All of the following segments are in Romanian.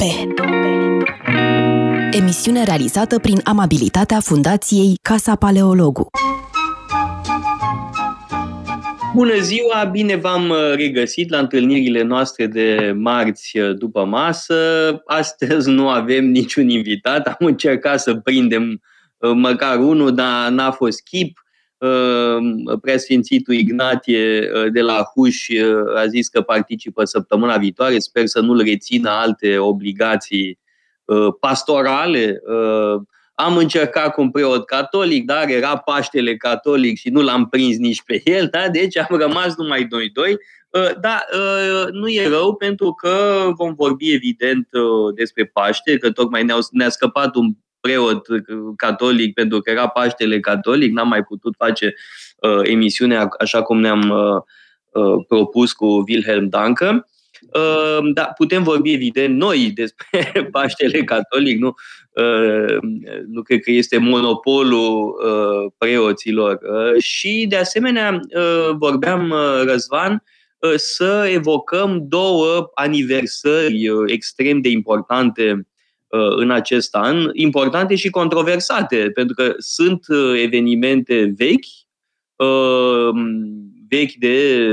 Tope Emisiune realizată prin amabilitatea Fundației Casa Paleologu. Bună ziua, bine v-am uh, regăsit la întâlnirile noastre de marți uh, după masă. Astăzi nu avem niciun invitat, am încercat să prindem uh, măcar unul, dar n-a fost chip. Preasfințitul Ignatie de la Huș a zis că participă săptămâna viitoare, sper să nu-l rețină alte obligații pastorale am încercat cu un preot catolic, dar era Paștele catolic și nu l-am prins nici pe el, da? deci am rămas numai noi doi. Uh, dar uh, nu e rău pentru că vom vorbi evident uh, despre Paște, că tocmai ne-a, ne-a scăpat un preot catolic pentru că era Paștele catolic, n-am mai putut face emisiunea așa cum ne-am propus cu Wilhelm Danke. Ehm, da, putem vorbi evident noi despre Paștele Catolic, nu, ehm, nu cred că este monopolul ehm, preoților. Și, de asemenea, vorbeam, Răzvan, să evocăm două aniversări extrem de importante în acest an, importante și controversate, pentru că sunt evenimente vechi, vechi de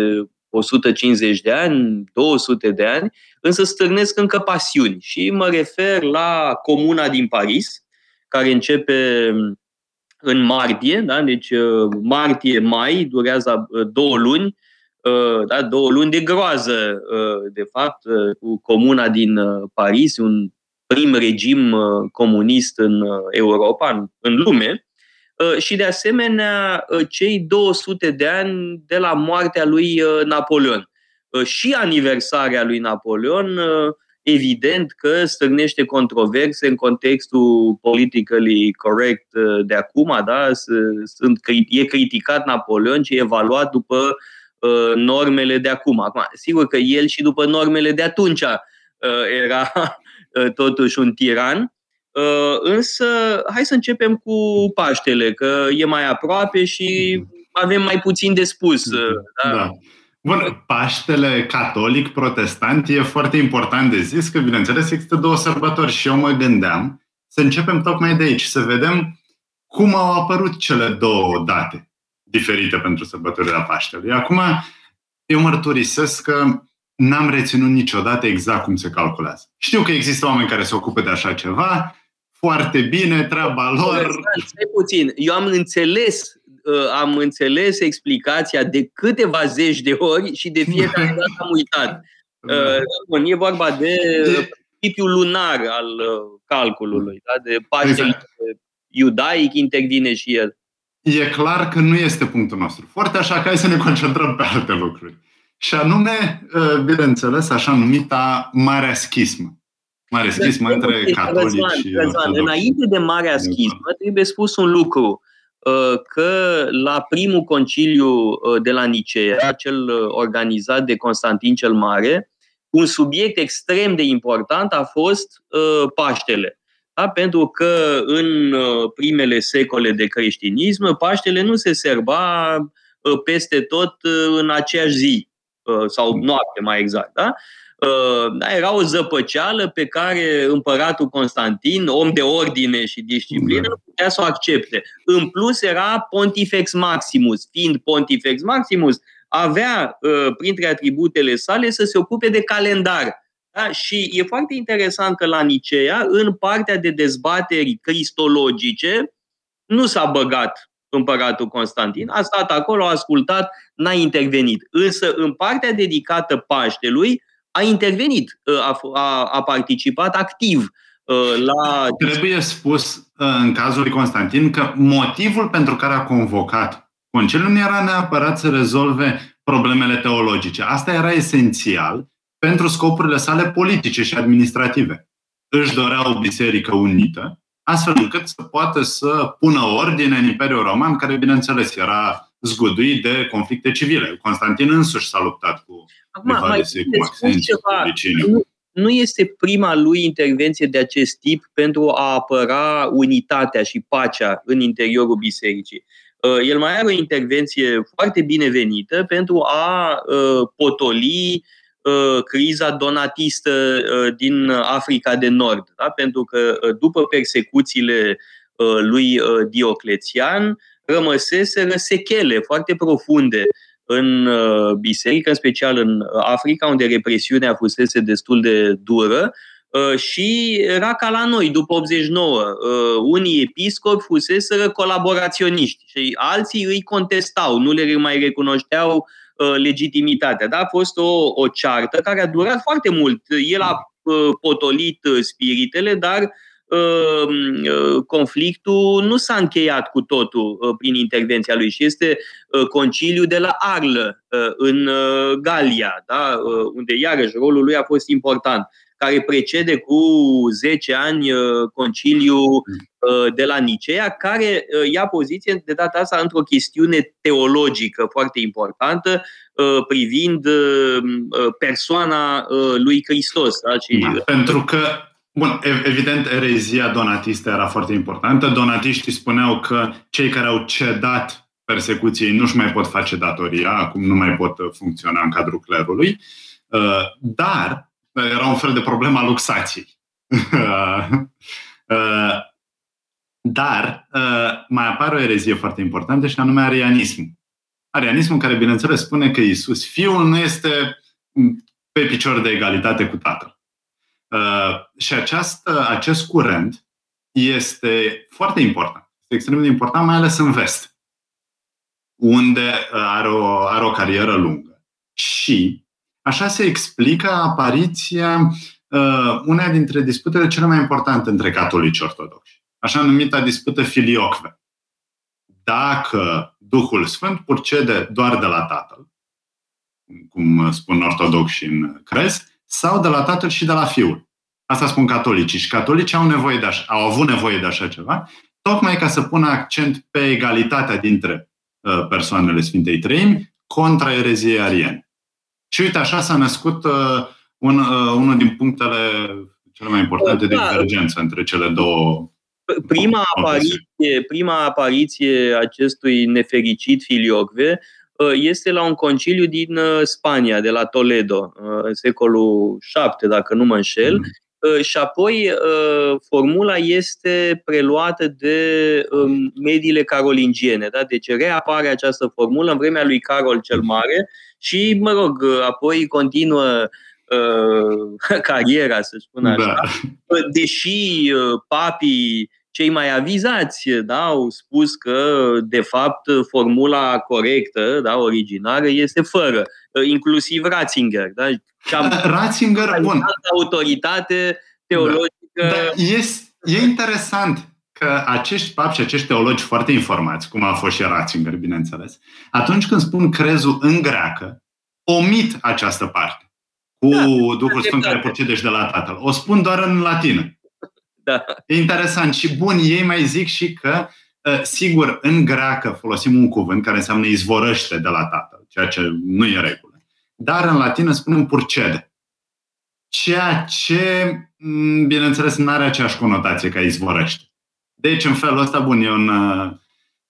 150 de ani, 200 de ani, însă stârnesc încă pasiuni. Și mă refer la Comuna din Paris, care începe în martie, da? deci uh, martie-mai, durează uh, două luni, uh, da? două luni de groază, de fapt, cu Comuna din Paris, un prim regim comunist în Europa, în, în lume, Uh, și de asemenea uh, cei 200 de ani de la moartea lui uh, Napoleon. Și aniversarea lui Napoleon, evident că stârnește controverse în contextul politically correct de acum, da? Sunt, e criticat Napoleon și e evaluat după normele de acum. Acum, sigur că el și după normele de atunci era totuși un tiran, Uh, însă, hai să începem cu Paștele, că e mai aproape și avem mai puțin de spus. Uh, da? da. Bun, Paștele catolic, protestant, e foarte important de zis că, bineînțeles, există două sărbători și eu mă gândeam să începem tocmai de aici, să vedem cum au apărut cele două date diferite pentru sărbătorile Paștelui. Acum, eu mărturisesc că n-am reținut niciodată exact cum se calculează. Știu că există oameni care se ocupă de așa ceva, foarte bine, treaba lor. Stai puțin, eu am înțeles uh, am înțeles explicația de câteva zeci de ori și de fiecare dată am uitat. Da. Bun, e vorba de principiul lunar al uh, calculului, da? de Paștele exact. iudaic intervine și el. E clar că nu este punctul nostru. Foarte așa că hai să ne concentrăm pe alte lucruri. Și anume, bineînțeles, așa numita Marea Schismă. Mare schismă între catolici Răzvan, și Răzvan, Înainte de Marea Schismă, trebuie spus un lucru uh, că la primul conciliu uh, de la Nicea, cel uh, organizat de Constantin cel Mare, un subiect extrem de important a fost Paștele. Da? Pentru că în primele secole de creștinism, Paștele nu se serba peste tot în aceeași zi sau noapte mai exact. Da? Uh, da, era o zăpăceală pe care împăratul Constantin, om de ordine și disciplină, da. nu putea să o accepte. În plus era Pontifex Maximus. Fiind Pontifex Maximus, avea uh, printre atributele sale să se ocupe de calendar. Da? Și e foarte interesant că la Nicea, în partea de dezbateri cristologice, nu s-a băgat împăratul Constantin, a stat acolo, a ascultat, n-a intervenit. Însă în partea dedicată Paștelui, a intervenit, uh, a, a, a participat activ uh, la... Trebuie spus uh, în cazul lui Constantin că motivul pentru care a convocat Conciliul nu era neapărat să rezolve problemele teologice. Asta era esențial pentru scopurile sale politice și administrative. Își dorea o biserică unită, astfel încât să poată să pună ordine în Imperiul Roman, care, bineînțeles, era zguduit de conflicte civile. Constantin însuși s-a luptat cu Acum, mai ceva, nu, nu este prima lui intervenție de acest tip pentru a apăra unitatea și pacea în interiorul bisericii. Uh, el mai are o intervenție foarte binevenită pentru a uh, potoli criza donatistă din Africa de Nord. Da? Pentru că după persecuțiile lui Dioclețian rămăseseră sechele foarte profunde în biserică, în special în Africa, unde represiunea fusese destul de dură Uh, și era ca la noi, după 89. Uh, unii episcopi fuseseră colaboraționiști și alții îi contestau, nu le mai recunoșteau uh, legitimitatea. Da? A fost o, o ceartă care a durat foarte mult. El a potolit spiritele, dar conflictul nu s-a încheiat cu totul prin intervenția lui și este conciliul de la Arlă în Galia, da? unde iarăși rolul lui a fost important care precede cu 10 ani uh, conciliul uh, de la Nicea, care uh, ia poziție de data asta într-o chestiune teologică foarte importantă privind persoana lui Hristos. Da? Da, pentru că Bun, evident, erezia donatistă era foarte importantă. Donatiștii spuneau că cei care au cedat persecuției nu-și mai pot face datoria, acum nu mai pot funcționa în cadrul clerului. Dar era un fel de problemă a luxației. Uh, dar uh, mai apare o erezie foarte importantă și anume arianismul. Arianismul care, bineînțeles, spune că Isus, Fiul, nu este pe picior de egalitate cu Tatăl. Uh, și această, acest curent este foarte important. Este extrem de important, mai ales în vest, unde are o, are o carieră lungă. Și Așa se explică apariția uh, una dintre disputele cele mai importante între catolici ortodoxi, așa numită dispută filiocve. Dacă Duhul Sfânt purcede doar de la Tatăl, cum spun ortodoxi în crez, sau de la Tatăl și de la Fiul. Asta spun catolicii. Și catolicii au, nevoie de așa, au avut nevoie de așa ceva, tocmai ca să pună accent pe egalitatea dintre uh, persoanele Sfintei Treimi contra ereziei ariene. Și uite, așa s-a născut uh, un, uh, unul din punctele cele mai importante da. de divergență între cele două. Prima apariție, prima apariție acestui nefericit Filiocve uh, este la un conciliu din uh, Spania, de la Toledo, uh, în secolul VII, dacă nu mă înșel, mm. Și apoi formula este preluată de um, mediile carolingiene. Da? Deci reapare această formulă în vremea lui Carol cel Mare și, mă rog, apoi continuă uh, cariera, să spun așa. Da. Deși uh, papii cei mai avizați da, au spus că, de fapt, formula corectă, da, originară, este fără, uh, inclusiv Ratzinger. Da? Cea Ratzinger, bun. autoritate teologică. Da, da, e, e interesant că acești papi și acești teologi foarte informați, cum a fost și Ratzinger, bineînțeles, atunci când spun crezul în greacă, omit această parte cu da, Duhul Sfânt care procedești de la Tatăl. O spun doar în latină. Da. E interesant. Și bun, ei mai zic și că, ă, sigur, în greacă folosim un cuvânt care înseamnă izvorăște de la Tatăl, ceea ce nu e regulă. Dar în latină spunem purcede. Ceea ce, bineînțeles, nu are aceeași conotație ca izvorăște. Deci, în felul ăsta, bun, e un... Uh,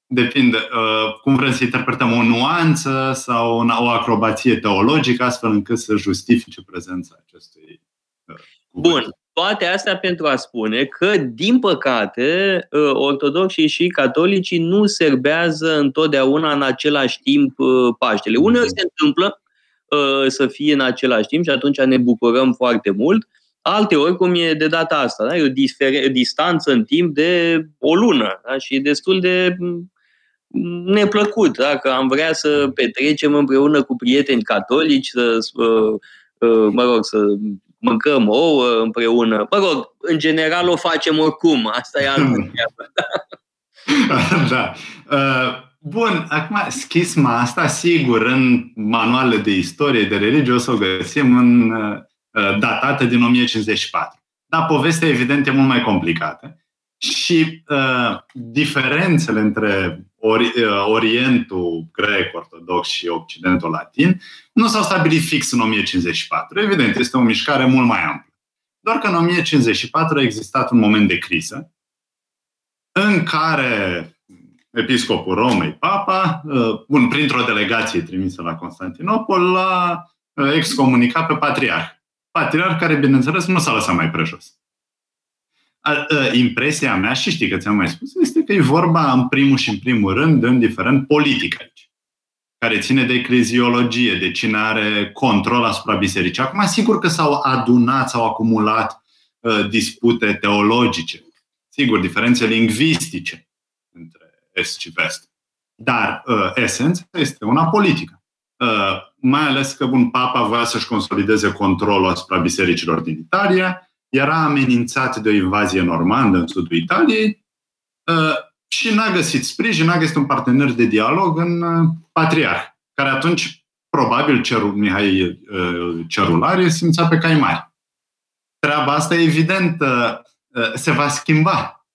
depinde uh, cum vrem să interpretăm o nuanță sau o acrobație teologică, astfel încât să justifice prezența acestui uh, Bun. Toate astea pentru a spune că, din păcate, ortodoxii și catolicii nu serbează întotdeauna în același timp Paștele. Uneori se întâmplă să fie în același timp și atunci ne bucurăm foarte mult, Alte ori, cum e de data asta, da? e o disfer- distanță în timp de o lună da? și e destul de mm, neplăcut. Dacă am vrea să petrecem împreună cu prieteni catolici, să, uh, uh, mă rog, să mâncăm ouă împreună. Mă rog, în general o facem oricum. Asta e altă treabă. da. Uh, bun, acum schisma asta, sigur, în manualele de istorie, de religie, o să o găsim în Uh, datată din 1054. Dar povestea, evident, e mult mai complicată. Și uh, diferențele între ori, uh, Orientul grec-ortodox și Occidentul latin nu s-au stabilit fix în 1054. Evident, este o mișcare mult mai amplă. Doar că în 1054 a existat un moment de criză în care episcopul Romei, papa, uh, bun, printr-o delegație trimisă la Constantinopol, a excomunicat pe patriarh. Patriarh care, bineînțeles, nu s-a lăsat mai prejos. Impresia mea, și știi că ți-am mai spus, este că e vorba în primul și în primul rând de un diferent politic aici, care ține de ecleziologie, de cine are control asupra bisericii. Acum, sigur că s-au adunat, s-au acumulat uh, dispute teologice, sigur, diferențe lingvistice între est și vest. Dar uh, esența este una politică. Uh, mai ales că un papa voia să-și consolideze controlul asupra bisericilor din Italia, era amenințat de o invazie normandă în sudul Italiei uh, și n-a găsit sprijin, n-a găsit un partener de dialog în uh, patriarh, care atunci probabil cerul, Mihai uh, Cerulare simțea pe cai mari. Treaba asta, evident, se va schimba.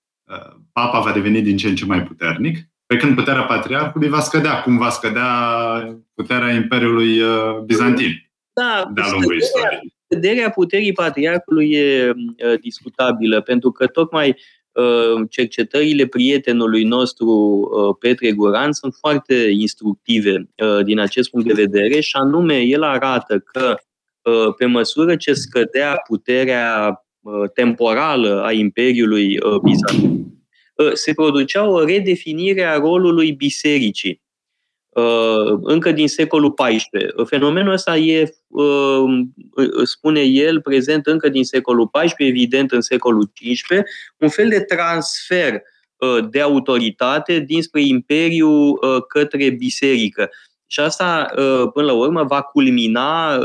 Papa va deveni din ce în ce mai puternic, pe când puterea patriarhului va scădea, cum va scădea puterea Imperiului Bizantin da, de-a lungul istoriei Scăderea puterii patriarhului e discutabilă, pentru că tocmai cercetările prietenului nostru Petre Goran sunt foarte instructive din acest punct de vedere și anume el arată că pe măsură ce scădea puterea temporală a Imperiului Bizantin, se producea o redefinire a rolului bisericii. Uh, încă din secolul XIV. Fenomenul ăsta e, uh, spune el, prezent încă din secolul XIV, evident în secolul XV, un fel de transfer uh, de autoritate dinspre imperiu către biserică. Și asta, până la urmă, va culmina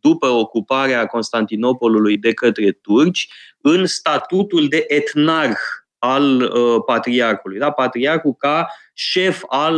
după ocuparea Constantinopolului de către turci în statutul de etnarh al uh, patriarhului. Da? Patriarhul ca șef al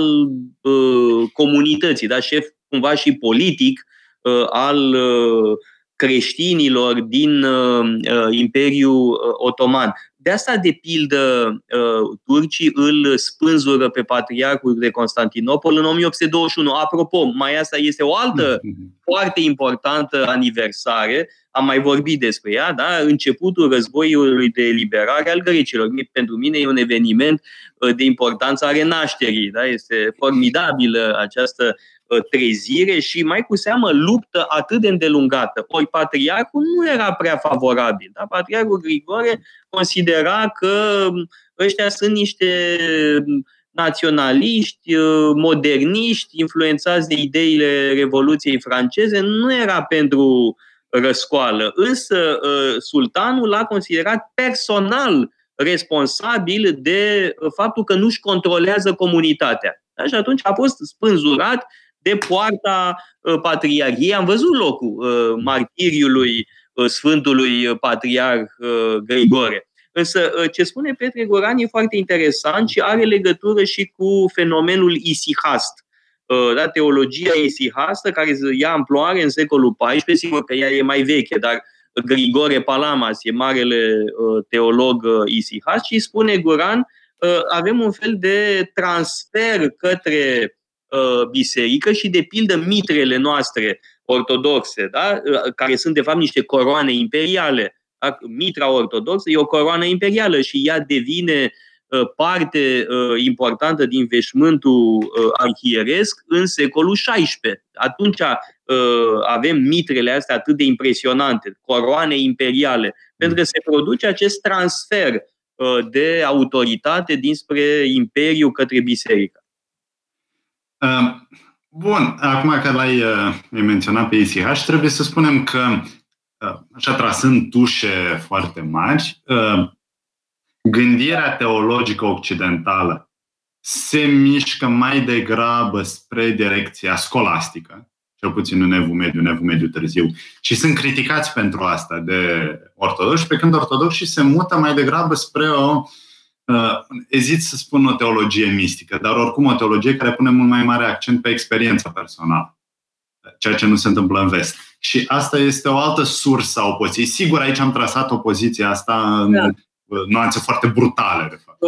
uh, comunității, da? șef cumva și politic uh, al uh, creștinilor din uh, uh Imperiul uh, Otoman. De asta, de pildă, uh, turcii îl spânzură pe patriarhul de Constantinopol în 1821. Apropo, mai asta este o altă foarte importantă aniversare, am mai vorbit despre ea, da? începutul războiului de eliberare al grecilor. Pentru mine e un eveniment uh, de importanță a renașterii. Da? Este formidabilă această uh, trezire și mai cu seamă luptă atât de îndelungată. Ori patriarhul nu era prea favorabil. Da? Patriarhul Grigore considera că ăștia sunt niște naționaliști, uh, moderniști, influențați de ideile Revoluției franceze, nu era pentru răscoală. Însă uh, sultanul l-a considerat personal responsabil de faptul că nu-și controlează comunitatea. Da? Și atunci a fost spânzurat de poarta uh, patriarhiei. Am văzut locul martiriului Sfântului Patriarh Grigore. Însă ce spune Petre Goran e foarte interesant și are legătură și cu fenomenul isihast. Da, teologia isihastă, care ia amploare în secolul XIV, sigur că ea e mai veche, dar Grigore Palamas e marele teolog isihast și spune Goran, avem un fel de transfer către biserică și de pildă mitrele noastre ortodoxe, da? care sunt de fapt niște coroane imperiale, mitra ortodoxă e o coroană imperială și ea devine uh, parte uh, importantă din veșmântul uh, arhieresc în secolul XVI. Atunci avem mitrele astea atât de impresionante, coroane imperiale, pentru că se produce acest transfer de autoritate dinspre imperiu către biserică. Bun, acum că l-ai menționat pe ICH, trebuie să spunem că așa trasând tușe foarte mari, ă, gândirea teologică occidentală se mișcă mai degrabă spre direcția scolastică, cel puțin în Evul Mediu, în Evul Mediu târziu, și sunt criticați pentru asta de ortodoxi, pe când ortodoxii se mută mai degrabă spre o, uh, ezit să spun o teologie mistică, dar oricum o teologie care pune mult mai mare accent pe experiența personală, ceea ce nu se întâmplă în vest. Și asta este o altă sursă a opoziției. Sigur, aici am trasat opoziția asta în da. Nuanțe foarte brutale, de fapt.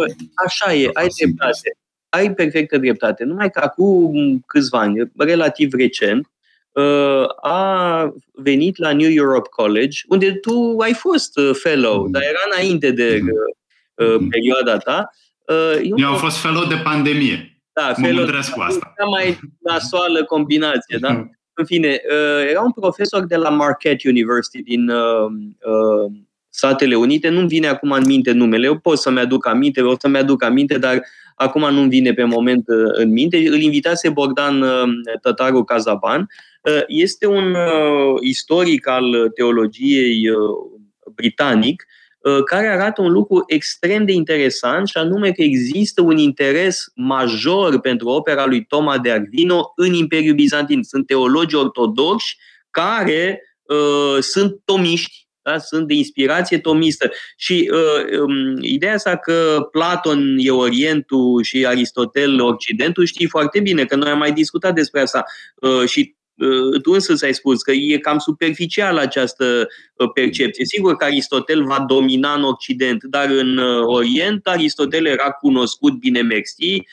Așa e, ai dreptate. Ai perfectă dreptate. Numai că acum câțiva ani, relativ recent, uh, a venit la New Europe College, unde tu ai fost uh, fellow, mm. dar era înainte de mm. mm. perioada ta. Eu am fost fellow de pandemie. Da, mă fellow de cu asta. Cea mai nasoală combinație, da? În fine, era un profesor de la Marquette University din Statele Unite. Nu-mi vine acum în minte numele. Eu pot să-mi aduc aminte, o să-mi aduc aminte, dar acum nu-mi vine pe moment în minte. Îl invitase Bogdan Tătaru Cazaban. Este un istoric al teologiei britanic Uh, care arată un lucru extrem de interesant și anume că există un interes major pentru opera lui Toma de Arvino în Imperiul Bizantin. Sunt teologi ortodoxi care uh, sunt tomiști, da? sunt de inspirație tomistă. Și uh, um, ideea asta că Platon e Orientul și Aristotel Occidentul, știi foarte bine că noi am mai discutat despre asta uh, și Uh, tu însă ai spus că e cam superficial această uh, percepție. Sigur că Aristotel va domina în Occident, dar în uh, Orient Aristotel era cunoscut bine mersi,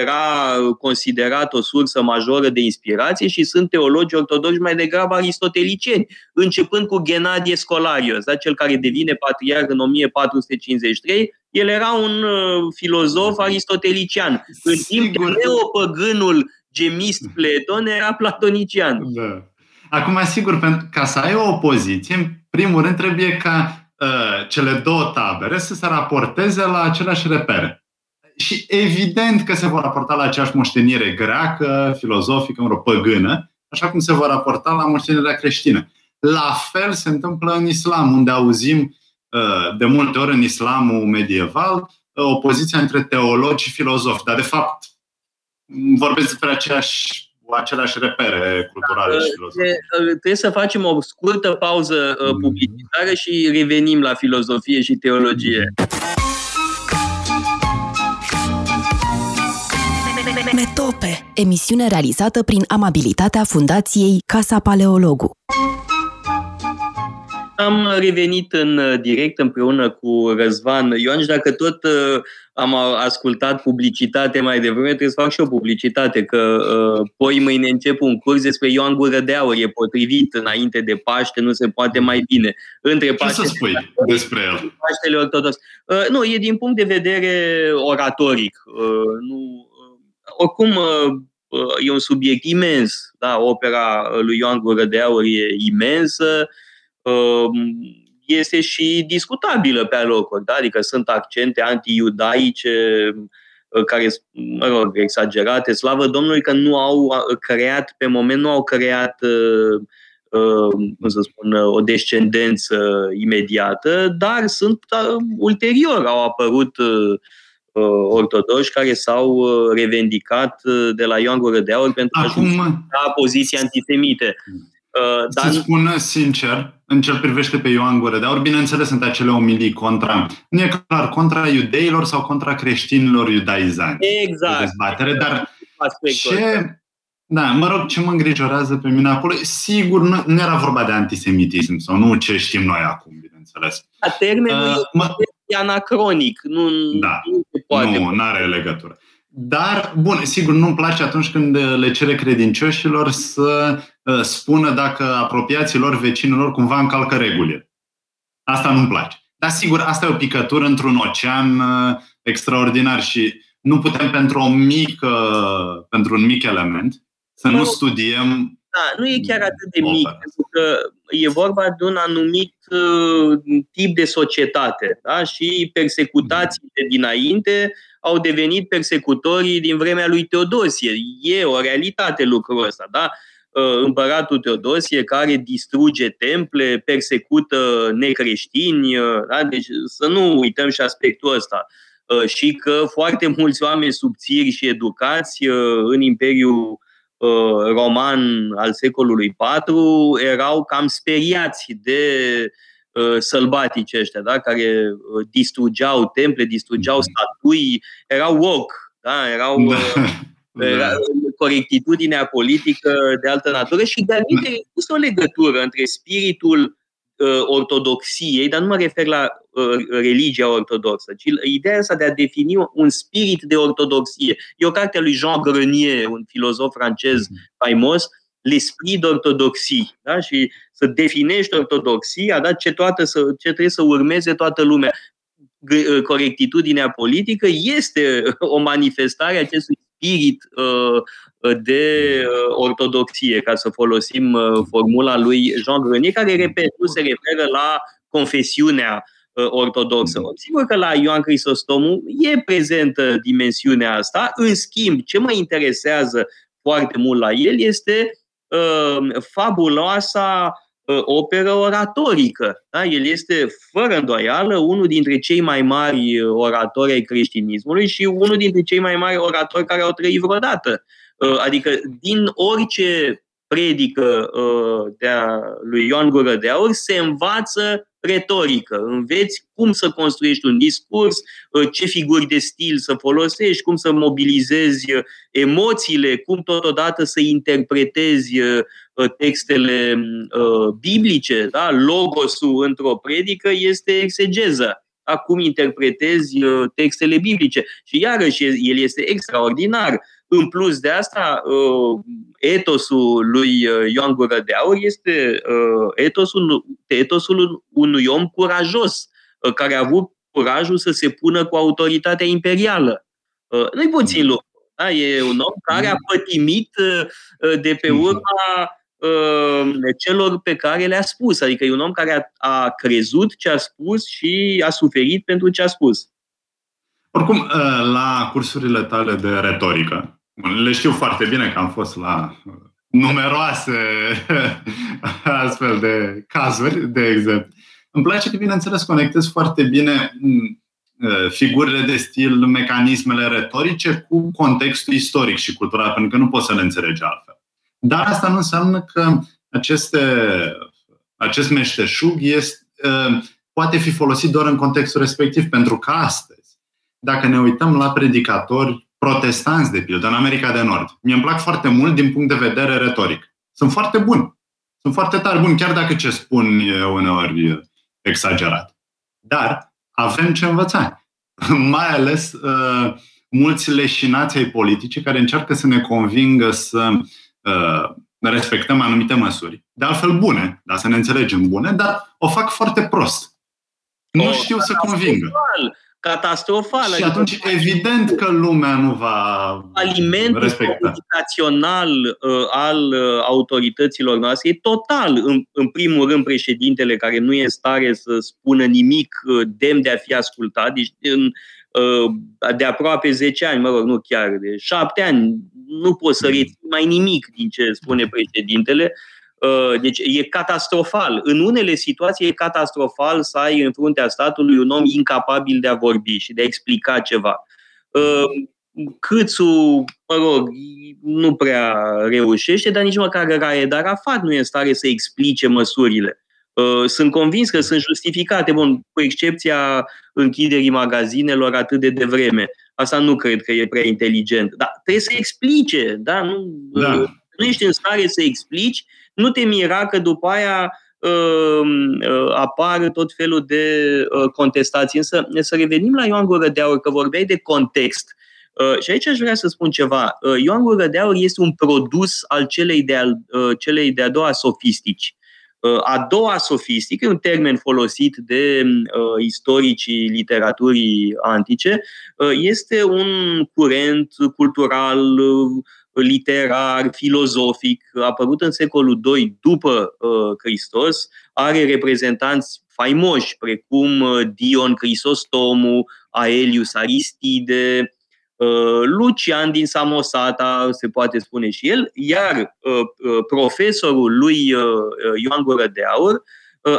era considerat o sursă majoră de inspirație și sunt teologi ortodoxi mai degrabă aristotelicieni, începând cu Gennadie Scolarios, da, cel care devine patriarh în 1453, el era un filozof aristotelician. În timp ce neopăgânul gemist Platon era platonician. Da. Acum, sigur, ca să ai o opoziție, în primul rând trebuie ca uh, cele două tabere să se raporteze la aceleași repere. Și evident că se vor raporta la aceeași moștenire greacă, filozofică, mă păgână, așa cum se vor raporta la moștenirea creștină. La fel se întâmplă în islam, unde auzim uh, de multe ori în islamul medieval uh, opoziția între teologi și filozofi. Dar, de fapt, vorbesc despre aceeași aceleași repere culturale și filozofice. Trebuie să facem o scurtă pauză uh, mm. publicitară și revenim la filozofie și teologie. Metope, emisiune realizată prin amabilitatea Fundației Casa Paleologu. Am revenit în direct împreună cu Răzvan Ioan și dacă tot uh, am ascultat publicitate mai devreme, trebuie să fac și o publicitate, că uh, poi mâine încep un curs despre Ioan Gură de Aur, e potrivit înainte de Paște, nu se poate mai bine. Între Ce Paște să spui despre el? Paștele Ortodox. Uh, nu, e din punct de vedere oratoric. Uh, nu, uh, oricum, uh, uh, e un subiect imens. Da? Opera lui Ioan Gură de Aur e imensă. Uh, este și discutabilă pe alocuri, da? adică sunt accente anti-iudaice uh, care, mă rog, exagerate, slavă Domnului că nu au uh, creat, pe moment nu au creat uh, cum să spun, o descendență imediată, dar sunt ulterior au apărut ortodoși care s-au revendicat de la Ioan Gură de Aur pentru Acum... a justifica poziții antisemite. Uh, dar... Să spun sincer, în ce privește pe Ioan Gură de Aur, bineînțeles sunt acele omilii contra, nu e clar, contra iudeilor sau contra creștinilor iudaizanți. Exact. dezbatere, dar ce, da, mă rog, ce mă îngrijorează pe mine acolo, sigur, nu, nu era vorba de antisemitism sau nu ce știm noi acum, bineînțeles. Termenul uh, mă... e anacronic, nu, da, nu se poate. Nu, are legătură. Dar, bun, sigur, nu-mi place atunci când le cere credincioșilor să uh, spună dacă apropiații lor, vecinul lor, cumva încalcă regulile. Asta nu-mi place. Dar, sigur, asta e o picătură într-un ocean uh, extraordinar și nu putem pentru, o mică, pentru un mic element să nu studiem da, nu e chiar atât de mic, pentru că e vorba de un anumit uh, tip de societate da? și persecutațiile dinainte au devenit persecutorii din vremea lui Teodosie. E o realitate lucrul ăsta, da? Uh, împăratul Teodosie care distruge temple, persecută necreștini, uh, da? deci să nu uităm și aspectul ăsta. Uh, și că foarte mulți oameni subțiri și educați în Imperiul roman al secolului IV erau cam speriați de Uh, sălbatici ăștia, da? care uh, distrugeau temple, distrugeau mhm. statui, erau woke, da? erau da. Uh, era corectitudinea politică de altă natură și de aminte da. există o legătură între spiritul ortodoxiei, dar nu mă refer la religia ortodoxă, ci ideea asta de a defini un spirit de ortodoxie. E o carte a lui Jean Grenier, un filozof francez mhm. faimos, l'esprit d'ortodoxie. Da? Și să definești ortodoxia, da? ce, toată să, ce trebuie să urmeze toată lumea. Uh, corectitudinea politică este o manifestare a acestui spirit uh, de ortodoxie, ca să folosim formula lui Jean Grenier, care, repet, nu se referă la confesiunea ortodoxă. Sigur că la Ioan Crisostomu e prezentă dimensiunea asta, în schimb, ce mă interesează foarte mult la el este uh, fabuloasa uh, operă oratorică. Da? El este, fără îndoială, unul dintre cei mai mari oratori ai creștinismului și unul dintre cei mai mari oratori care au trăit vreodată. Uh, adică, din orice predică uh, de a lui Ioan Gură de Aur se învață retorică. Înveți cum să construiești un discurs, uh, ce figuri de stil să folosești, cum să mobilizezi uh, emoțiile, cum totodată să interpretezi uh, textele biblice. Da? Logosul într-o predică este exegeză. Acum interpretezi textele biblice. Și iarăși el este extraordinar. În plus de asta, etosul lui Ioan Gură de Aur este etosul, etosul unui om curajos, care a avut curajul să se pună cu autoritatea imperială. Nu-i puțin lucru. Da? E un om care a pătimit de pe urma celor pe care le-a spus. Adică e un om care a, a crezut ce a spus și a suferit pentru ce a spus. Oricum, la cursurile tale de retorică, le știu foarte bine că am fost la numeroase astfel de cazuri, de exemplu. Îmi place că, bineînțeles, conectez foarte bine mm, figurile de stil, mecanismele retorice cu contextul istoric și cultural, pentru că nu poți să le înțelegi altfel. Dar asta nu înseamnă că aceste, acest meșteșug este, poate fi folosit doar în contextul respectiv, pentru că astăzi, dacă ne uităm la predicatori protestanți, de pildă, în America de Nord. Mie îmi plac foarte mult din punct de vedere retoric. Sunt foarte buni. Sunt foarte tare buni, chiar dacă ce spun e uneori exagerat. Dar avem ce învăța. Mai ales uh, mulți leșinați ai politice care încearcă să ne convingă să uh, respectăm anumite măsuri. De altfel bune, dar să ne înțelegem bune, dar o fac foarte prost. Nu o, știu să convingă catastrofală. Și atunci, evident că lumea nu va Alimentul respecta. comunicațional uh, al uh, autorităților noastre e total. În, în primul rând, președintele care nu e în stare să spună nimic uh, demn de a fi ascultat, deci în, uh, de aproape 10 ani, mă rog, nu chiar de 7 ani, nu poți să mm. reții mai nimic din ce spune președintele. Uh, deci e catastrofal. În unele situații e catastrofal să ai în fruntea statului un om incapabil de a vorbi și de a explica ceva. Uh, Câțu, mă rog, nu prea reușește, dar nici măcar Raed Arafat nu e în stare să explice măsurile. Uh, sunt convins că sunt justificate, bun, cu excepția închiderii magazinelor atât de devreme. Asta nu cred că e prea inteligent. Dar trebuie să explice, da? Nu, da. Nu ești în stare să explici nu te mira că după aia uh, uh, apar tot felul de uh, contestații. Însă să revenim la Ioan Gură de Aur, că vorbeai de context. Și aici aș vrea să spun ceva. Ioan Gură de Aur este un produs al celei de-a, celei de-a doua sofistici. A doua sofistică, un termen folosit de uh, istoricii literaturii antice, uh, este un curent cultural uh, literar, filozofic, apărut în secolul II după uh, Hristos, are reprezentanți faimoși, precum uh, Dion Crisostomu, Aelius Aristide, uh, Lucian din Samosata, se poate spune și el, iar profesorul lui Ioan Gură de Aur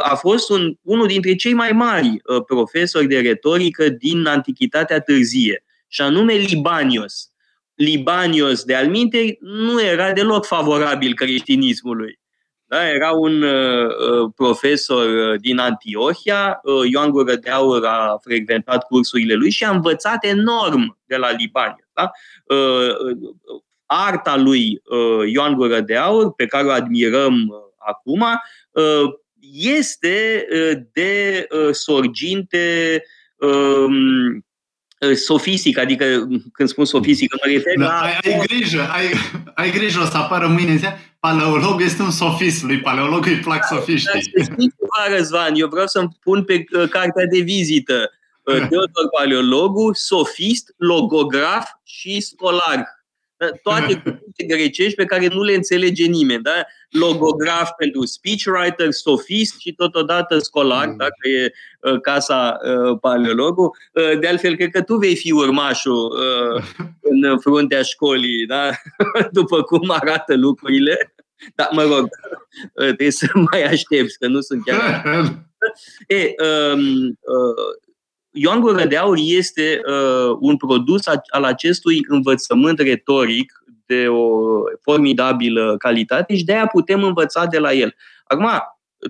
a fost un, unul dintre cei mai mari profesori de retorică din Antichitatea târzie, și anume Libanios. Libanios de alminte nu era deloc favorabil creștinismului. Da? Era un uh, uh profesor uh, din Antiohia, uh, Ioan Gură de Aur a frecventat cursurile lui și a învățat enorm de la Libanios. Da? Uh, uh, arta lui uh, Ioan Gură de Aur, pe care o admirăm uh, acum, uh, este uh, de uh, sorginte uh, Uh, sofistic, adică când spun sofistic, mă refer da, la... Ai, ai grijă, ai, ai grijă, o să apară mâine în ziua, paleolog este un sofist, lui paleolog îi plac da, sofiștii. Da, ceva, Răzvan, eu vreau să-mi pun pe uh, cartea de vizită. Uh, Teodor Paleologu, sofist, logograf și scolar. Toate cuvinte grecești pe care nu le înțelege nimeni. Da? Logograf pentru speechwriter, sofist și totodată scolar, mm. dacă e uh, casa uh, paleologu. Uh, de altfel, cred că tu vei fi urmașul uh, în fruntea școlii, da? după cum arată lucrurile. Da, mă rog, uh, trebuie să mai aștepți, că nu sunt chiar... e, um, uh, Ioan Gură de Aur este uh, un produs al acestui învățământ retoric de o formidabilă calitate și de aia putem învăța de la el. Acum,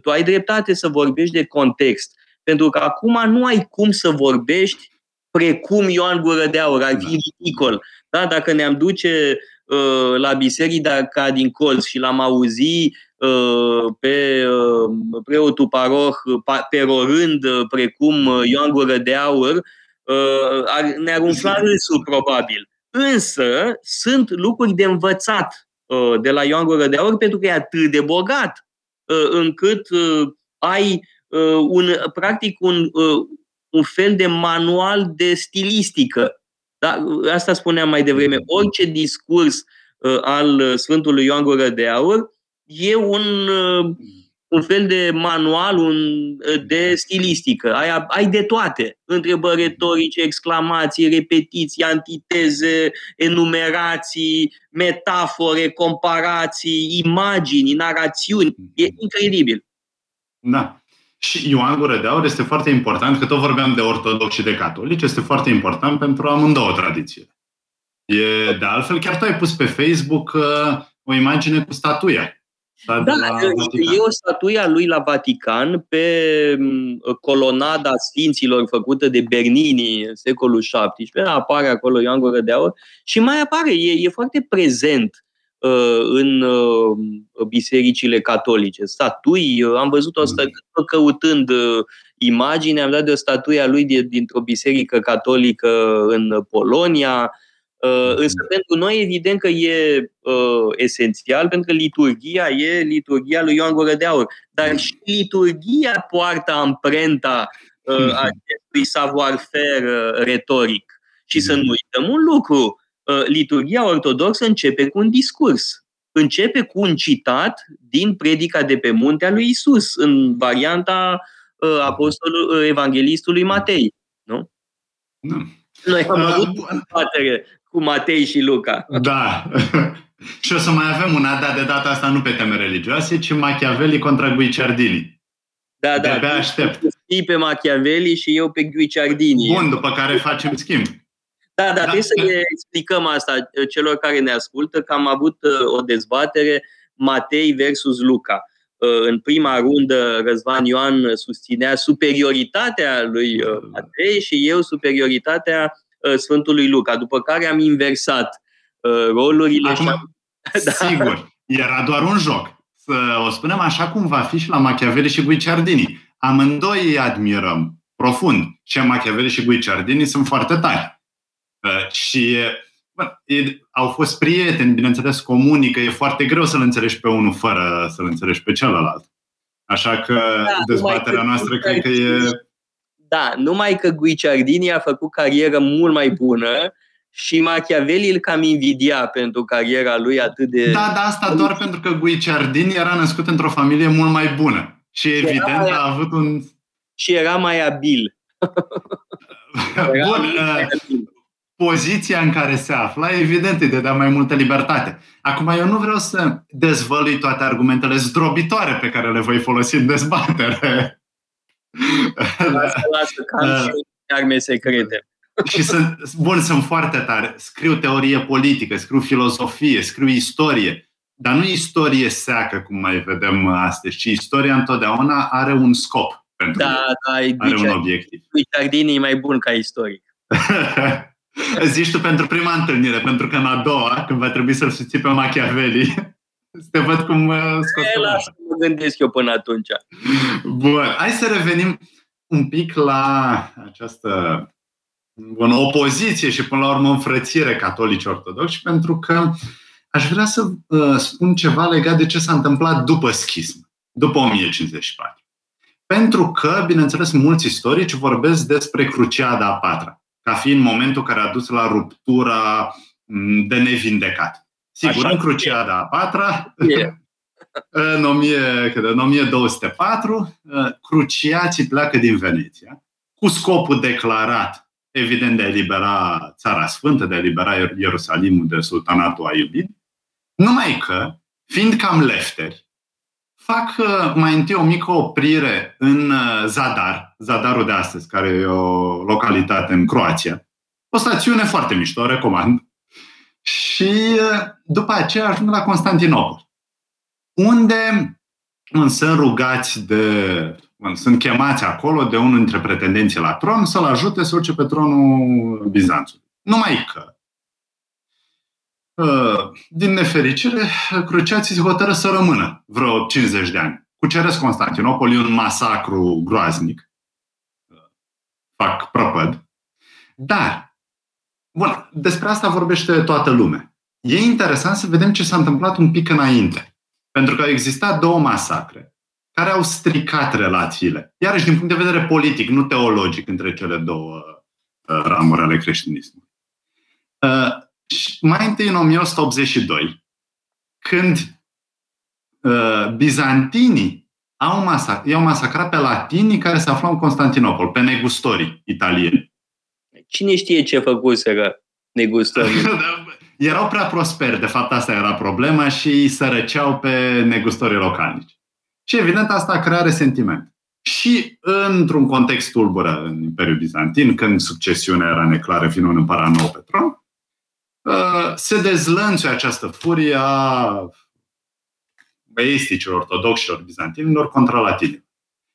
tu ai dreptate să vorbești de context, pentru că acum nu ai cum să vorbești precum Ioan Gură de Aur, ar fi da. ridicol. Da? Dacă ne-am duce uh, la biserica din colț și l-am auzi uh, pe uh, preotul paroh perorând uh, precum uh, Ioan Gură de Aur, uh, ne-ar umfla râsul probabil. Însă sunt lucruri de învățat uh, de la Ioan Gură de Aur pentru că e atât de bogat uh, încât uh, ai un, practic un, un fel de manual de stilistică. Da? Asta spuneam mai devreme. Orice discurs al Sfântului Ioan Gură de Aur e un un fel de manual un, de stilistică. Ai, ai de toate. Întrebări retorice, exclamații, repetiții, antiteze, enumerații, metafore, comparații, imagini, narațiuni. E incredibil. Da. Și Ioan Gură de Aur este foarte important, că tot vorbeam de ortodox și de catolici, este foarte important pentru amândouă tradiție. E, de altfel, chiar tu ai pus pe Facebook uh, o imagine cu statuia da, da e o statuie a lui la Vatican pe colonada Sfinților făcută de Bernini în secolul XVII. Apare acolo Ioan Gură de Aur și mai apare, e, e foarte prezent uh, în uh, bisericile catolice. Statui, uh, am văzut o mm. statuie căutând uh, imagine, am dat de o statuie a lui dintr-o biserică catolică în Polonia, Uh, însă pentru noi evident că e uh, esențial, pentru că liturgia e liturgia lui Ioan Gură de Aur. Dar și liturgia poartă amprenta uh, acestui savoir-faire uh, retoric. Și să nu uităm un lucru, uh, liturgia ortodoxă începe cu un discurs. Începe cu un citat din predica de pe muntea lui Isus, în varianta uh, apostolului, uh, evanghelistului Matei. Nu? Nu. Noi am avut uh, cu Matei și Luca. Da. și o să mai avem una, dar de data asta nu pe teme religioase, ci Machiavelli contra Guicciardini. Da, da. De aștept. Știi pe Machiavelli și eu pe Guicciardini. Bun, după care facem schimb. Da, da, da, trebuie să le explicăm asta uh, celor care ne ascultă, că am avut uh, o dezbatere Matei versus Luca. Uh, în prima rundă, Răzvan Ioan susținea superioritatea lui Matei și eu superioritatea Uh, Sfântului Luca, după care am inversat uh, rolurile. Acum, și am... da. Sigur, era doar un joc. Să o spunem așa cum va fi și la Machiavelli și Guicciardini. Amândoi îi admirăm profund. Și Machiavelli și Guicciardini sunt foarte tari. Uh, și bă, e, au fost prieteni, bineînțeles, comunică. E foarte greu să-l înțelegi pe unul fără să-l înțelegi pe celălalt. Așa că da, dezbaterea noastră cred că e da, numai că Guicciardini a făcut carieră mult mai bună și Machiavelli îl cam invidia pentru cariera lui atât de... Da, da, asta doar pentru că Guicciardini era născut într-o familie mult mai bună. Și, și evident mai, a avut un... Și era mai abil. Bun, uh, poziția în care se afla, evident, îi dădea mai multă libertate. Acum, eu nu vreau să dezvălui toate argumentele zdrobitoare pe care le voi folosi în dezbatere. Lasă, lasă, că am da. și arme secrete. și sunt, bun, sunt foarte tare. Scriu teorie politică, scriu filozofie, scriu istorie. Dar nu istorie seacă, cum mai vedem astăzi, ci istoria întotdeauna are un scop. Pentru da, da, are un obiectiv. Guicciardini e mai bun ca istoric. Zici tu pentru prima întâlnire, pentru că în a doua, când va trebui să-l susții pe Machiavelli, să te văd cum uh, scoți Lasă mă gândesc eu până atunci. Bun, hai să revenim un pic la această bun, opoziție și până la urmă înfrățire catolici ortodoxi, pentru că aș vrea să uh, spun ceva legat de ce s-a întâmplat după schism, după 1054. Pentru că, bineînțeles, mulți istorici vorbesc despre Cruciada a patra, ca fiind momentul care a dus la ruptura de nevindecat. Sigur, Așa în Cruciada a patra, e. în, 1000, cred, în 1204, cruciații pleacă din Veneția cu scopul declarat, evident, de a elibera Țara Sfântă, de a elibera Ierusalimul de sultanatul Ayubid, numai că, fiind cam lefteri, fac uh, mai întâi o mică oprire în uh, Zadar, Zadarul de astăzi, care e o localitate în Croația. O stațiune foarte mișto, o recomand. Și uh, după aceea ajung la Constantinopol, unde sunt rugați de, sunt chemați acolo de unul dintre pretendenții la tron să-l ajute să urce pe tronul Bizanțului. Numai că Uh, din nefericire, cruciații se hotără să rămână vreo 50 de ani. Cuceresc Constantinopol, e un masacru groaznic. Uh, fac prăpăd. Dar, bun, despre asta vorbește toată lumea. E interesant să vedem ce s-a întâmplat un pic înainte. Pentru că au existat două masacre care au stricat relațiile. Iarăși, din punct de vedere politic, nu teologic, între cele două uh, ramuri ale creștinismului. Mai întâi în 1182, când uh, bizantinii au masac- i-au masacrat pe latinii care se aflau în Constantinopol, pe negustorii italieni. Cine știe ce făcuseră negustorii? Erau prea prosperi, de fapt asta era problema și îi sărăceau pe negustorii localnici. Și evident asta crea resentiment. Și într-un context tulbură în Imperiul Bizantin, când succesiunea era neclară, fiind un împărat nou pe tron, Uh, se dezlănțuie această furie a beisticilor, ortodoxilor, bizantinilor contra latinilor.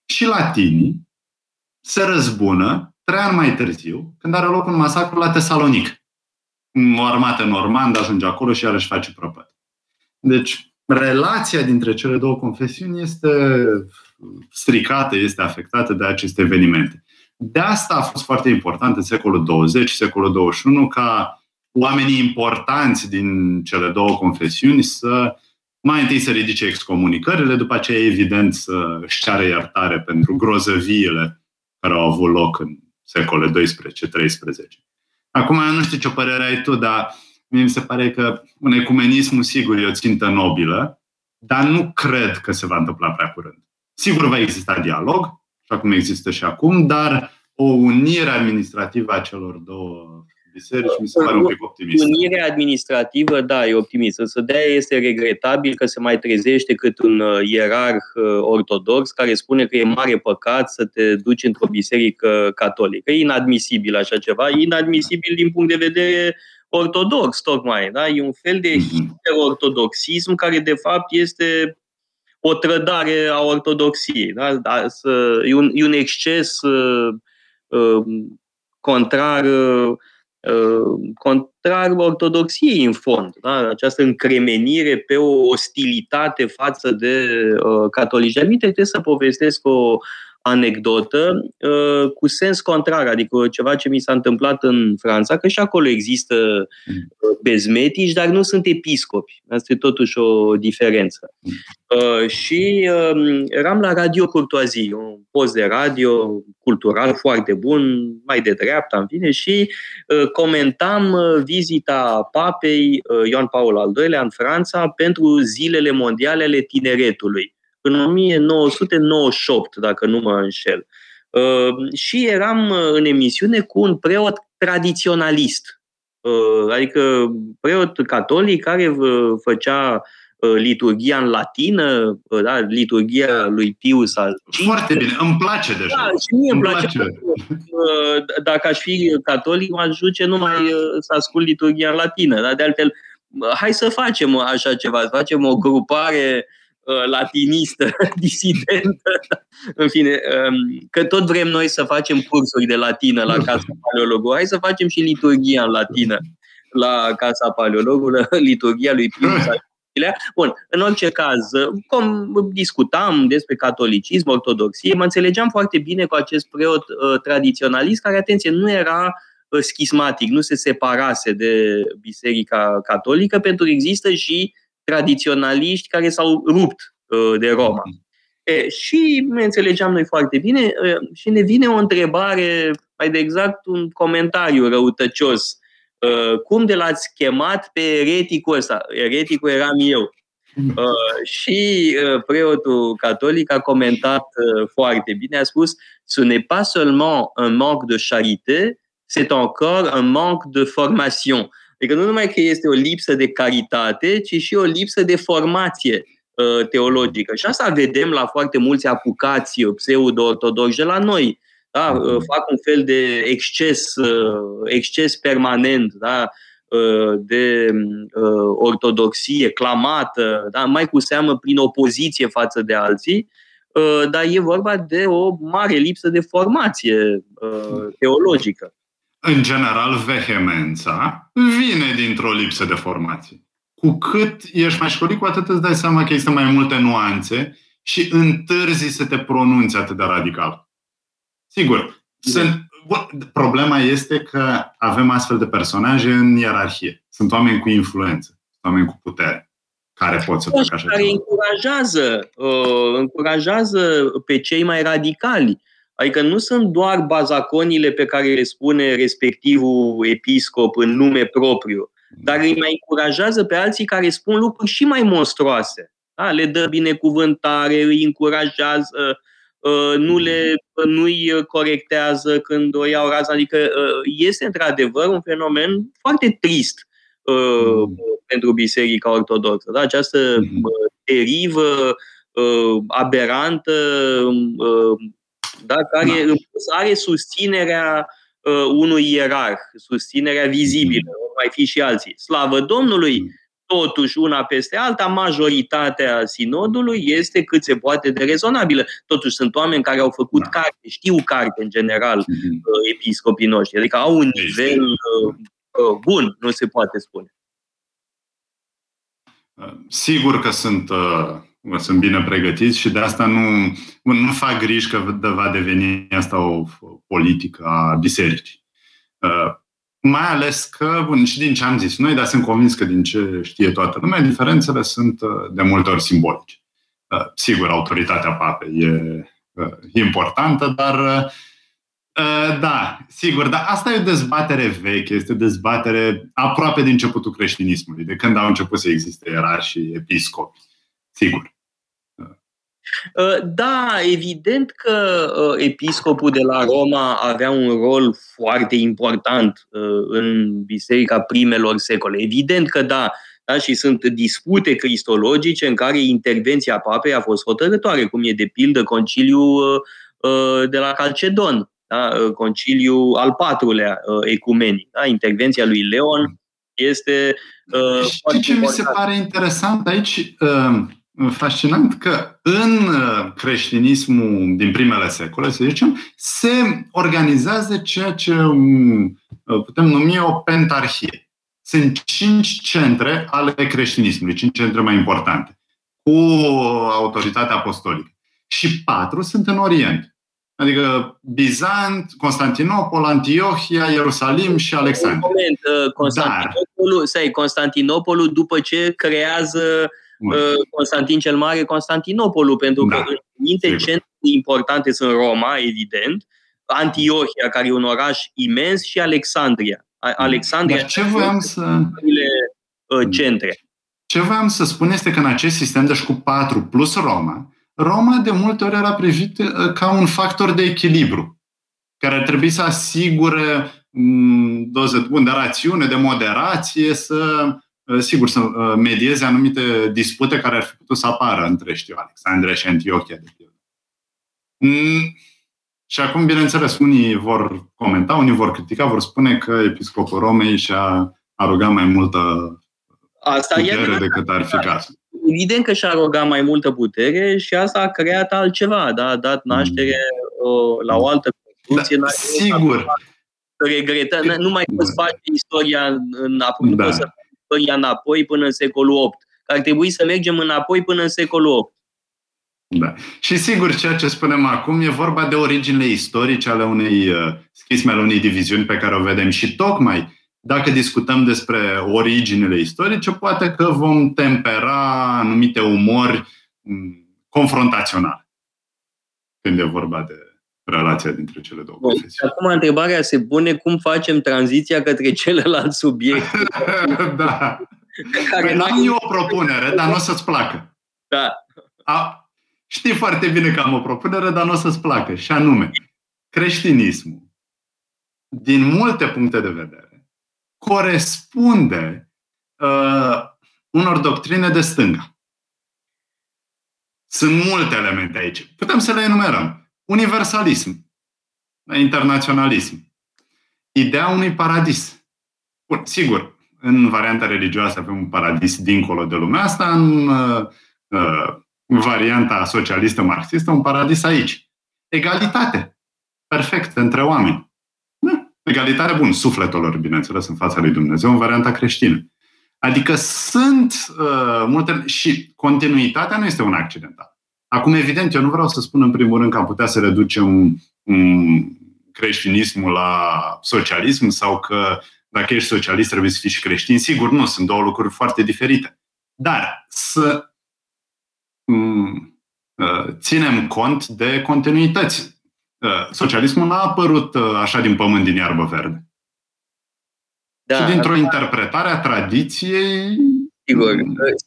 Și latinii se răzbună trei ani mai târziu, când are loc un masacru la Tesalonic. O armată normandă ajunge acolo și iarăși face prăpăt. Deci, relația dintre cele două confesiuni este stricată, este afectată de aceste evenimente. De asta a fost foarte important în secolul 20, secolul 21, ca oamenii importanți din cele două confesiuni să mai întâi să ridice excomunicările, după aceea, evident, să își ceară iertare pentru grozăviile care au avut loc în secole 12-13. Acum, nu știu ce părere ai tu, dar mie mi se pare că un ecumenism, sigur, e o țintă nobilă, dar nu cred că se va întâmpla prea curând. Sigur va exista dialog, așa cum există și acum, dar o unire administrativă a celor două biserici, mi se pare un pic optimist. Unirea administrativă, da, e optimist. Însă de este regretabil că se mai trezește cât un uh, ierarh uh, ortodox care spune că e mare păcat să te duci într-o biserică catolică. E inadmisibil așa ceva. E inadmisibil din punct de vedere ortodox, tocmai. Da? E un fel de mhm. ortodoxism care, de fapt, este o trădare a ortodoxiei. Da? Da, să, e, un, e un exces uh, uh, contrar uh, Uh, contrar ortodoxiei în fond. Da? Această încremenire pe o ostilitate față de uh, catolici. Aminte, trebuie să povestesc o anecdotă uh, cu sens contrar, adică ceva ce mi s-a întâmplat în Franța, că și acolo există mm. uh, bezmetici, dar nu sunt episcopi. Asta e totuși o diferență. Mm. Uh, și uh, eram la Radio Courtoisie, un post de radio cultural foarte bun, mai de dreapta, în fine, și uh, comentam uh, vizita papei uh, Ioan Paul al II-lea în Franța pentru zilele mondiale ale tineretului în 1998, dacă nu mă înșel. Uh, și eram uh, în emisiune cu un preot tradiționalist, uh, adică preot catolic care făcea liturgia în latină, da, liturgia lui Pius al Foarte bine, îmi place deja. Da, și mie îmi, place. place. Dacă aș fi catolic, m-aș duce numai să ascult liturgia în latină. Da? De altfel, hai să facem așa ceva, să facem o grupare Uh, latinistă, disidentă, în fine, um, că tot vrem noi să facem cursuri de latină la Casa Paleologului. Hai să facem și liturgia în latină la Casa Paleologului, liturgia lui Pius Bun, în orice caz, cum discutam despre catolicism, ortodoxie, mă înțelegeam foarte bine cu acest preot uh, tradiționalist, care, atenție, nu era uh, schismatic, nu se separase de Biserica Catolică, pentru că există și tradiționaliști care s-au rupt uh, de Roma. E, și ne înțelegeam noi foarte bine uh, și ne vine o întrebare, mai de exact un comentariu răutăcios Uh, cum de l-ați chemat pe ereticul ăsta? Ereticul eram eu. Uh, și uh, preotul catolic a comentat uh, foarte bine, a spus ce n'est pas seulement un manque de charité, c'est encore un manque de formation. Adică nu numai că este o lipsă de caritate, ci și o lipsă de formație uh, teologică. Și asta vedem la foarte mulți apucați pseudo-ortodoxi de la noi. Da? Uh, fac un fel de exces, uh, exces permanent. Da? Uh, de uh, ortodoxie clamată, da? mai cu seamă prin opoziție față de alții, uh, dar e vorba de o mare lipsă de formație teologică. În general, vehemența vine dintr-o lipsă de formație. Cu cât ești mai școlit, cu atât îți dai seama că există mai multe nuanțe și întârzi să te pronunți atât de radical. Sigur, sunt, problema este că avem astfel de personaje în ierarhie. Sunt oameni cu influență, sunt oameni cu putere care pot să facă așa Care ceva. încurajează, uh, încurajează pe cei mai radicali. Adică nu sunt doar bazaconile pe care le spune respectivul episcop în nume propriu, dar îi mai încurajează pe alții care spun lucruri și mai monstruoase. Da? Le dă binecuvântare, îi încurajează, Uh, nu le, nu-i corectează când o iau raza. Adică uh, este într-adevăr un fenomen foarte trist mm. pentru Biserica Ortodoxă. Da? Această mm. derivă aberantă da? care da. are susținerea unui ierarh, susținerea vizibilă, mm. mai fi și alții. Slavă Domnului! Mm totuși una peste alta, majoritatea sinodului este cât se poate de rezonabilă. Totuși sunt oameni care au făcut da. carte, știu carte în general, mm-hmm. episcopii noștri, adică au un nivel uh, uh, bun, nu se poate spune. Uh, sigur că sunt, uh, sunt bine pregătiți și de asta nu, nu fac griji că va deveni asta o politică a bisericii. Uh, mai ales că, bun, și din ce am zis noi, dar sunt convins că din ce știe toată lumea, diferențele sunt uh, de multe ori simbolice. Uh, sigur, autoritatea papei e uh, importantă, dar da, sigur, dar asta e o dezbatere veche, este o dezbatere aproape din începutul creștinismului, de când au început să existe ierarhi și episcopi. Sigur. Uh, da, evident că uh, episcopul de la Roma avea un rol foarte important uh, în biserica primelor secole. Evident că da, da, și sunt dispute cristologice în care intervenția papei a fost hotărătoare, cum e de pildă conciliul de la Calcedon, da, conciliul al patrulea ecumenii. Da, intervenția lui Leon este. Uh, ce mi se pare interesant aici? Uh, fascinant că în uh, creștinismul din primele secole, să zicem, se organizează ceea ce um, uh, putem numi o pentarhie. Sunt cinci centre ale creștinismului, cinci centre mai importante, cu autoritatea apostolică. Și patru sunt în Orient. Adică Bizant, Constantinopol, Antiohia, Ierusalim și Alexandria. Moment, uh, Constantinopolul, Dar... Constantinopolul după ce creează Uh, Constantin cel Mare, Constantinopolul, pentru da. că minte centre importante sunt Roma, evident, Antiohia, care e un oraș imens, și Alexandria. Alexandria Dar ce voiam să... Uh, centre. Ce voiam să spun este că în acest sistem, deci cu 4 plus Roma, Roma de multe ori era privit uh, ca un factor de echilibru, care ar trebui să asigure mm, doze de rațiune, de moderație, să Uh, sigur, să uh, medieze anumite dispute care ar fi putut să apară între, știu, Alexandria și Antiochia, de pildă. Mm. Și acum, bineînțeles, unii vor comenta, unii vor critica, vor spune că episcopul Romei și-a arogat mai multă asta putere e decât ar fi cazul. Evident că și-a arogat mai multă putere și asta a creat altceva, da? a dat naștere mm. o, la o altă construcție. Da, sigur. Regretă, nu mai poți face istoria în apoi, da. nu poți să istoria înapoi până în secolul VIII. Că ar trebui să mergem înapoi până în secolul VIII. Da. Și sigur, ceea ce spunem acum e vorba de originile istorice ale unei uh, schisme, ale unei diviziuni pe care o vedem și tocmai dacă discutăm despre originile istorice, poate că vom tempera anumite umori mm, confrontaționale când e vorba de relația dintre cele două Bun. profesiuni. Acum întrebarea se pune cum facem tranziția către celălalt subiect. da. Care păi n-am eu o propunere, dar nu o să-ți placă. Da. A, știi foarte bine că am o propunere, dar nu o să-ți placă. Și anume, creștinismul, din multe puncte de vedere, corespunde uh, unor doctrine de stânga. Sunt multe elemente aici. Putem să le enumerăm. Universalism, internaționalism, ideea unui paradis. Bun, sigur, în varianta religioasă avem un paradis dincolo de lumea asta, în uh, uh, varianta socialistă marxistă, un paradis aici. Egalitate. Perfect, între oameni. Da. Egalitate, bun, sufletelor, bineînțeles, în fața lui Dumnezeu, în varianta creștină. Adică sunt uh, multe... Și continuitatea nu este un accidental. Acum, evident, eu nu vreau să spun în primul rând că am putea să reducem um, creștinismul la socialism sau că dacă ești socialist trebuie să fii și creștin. Sigur, nu, sunt două lucruri foarte diferite. Dar să um, uh, ținem cont de continuități. Uh, socialismul n-a apărut uh, așa din pământ, din iarbă verde. Da, și dintr-o da. interpretare a tradiției Sigur.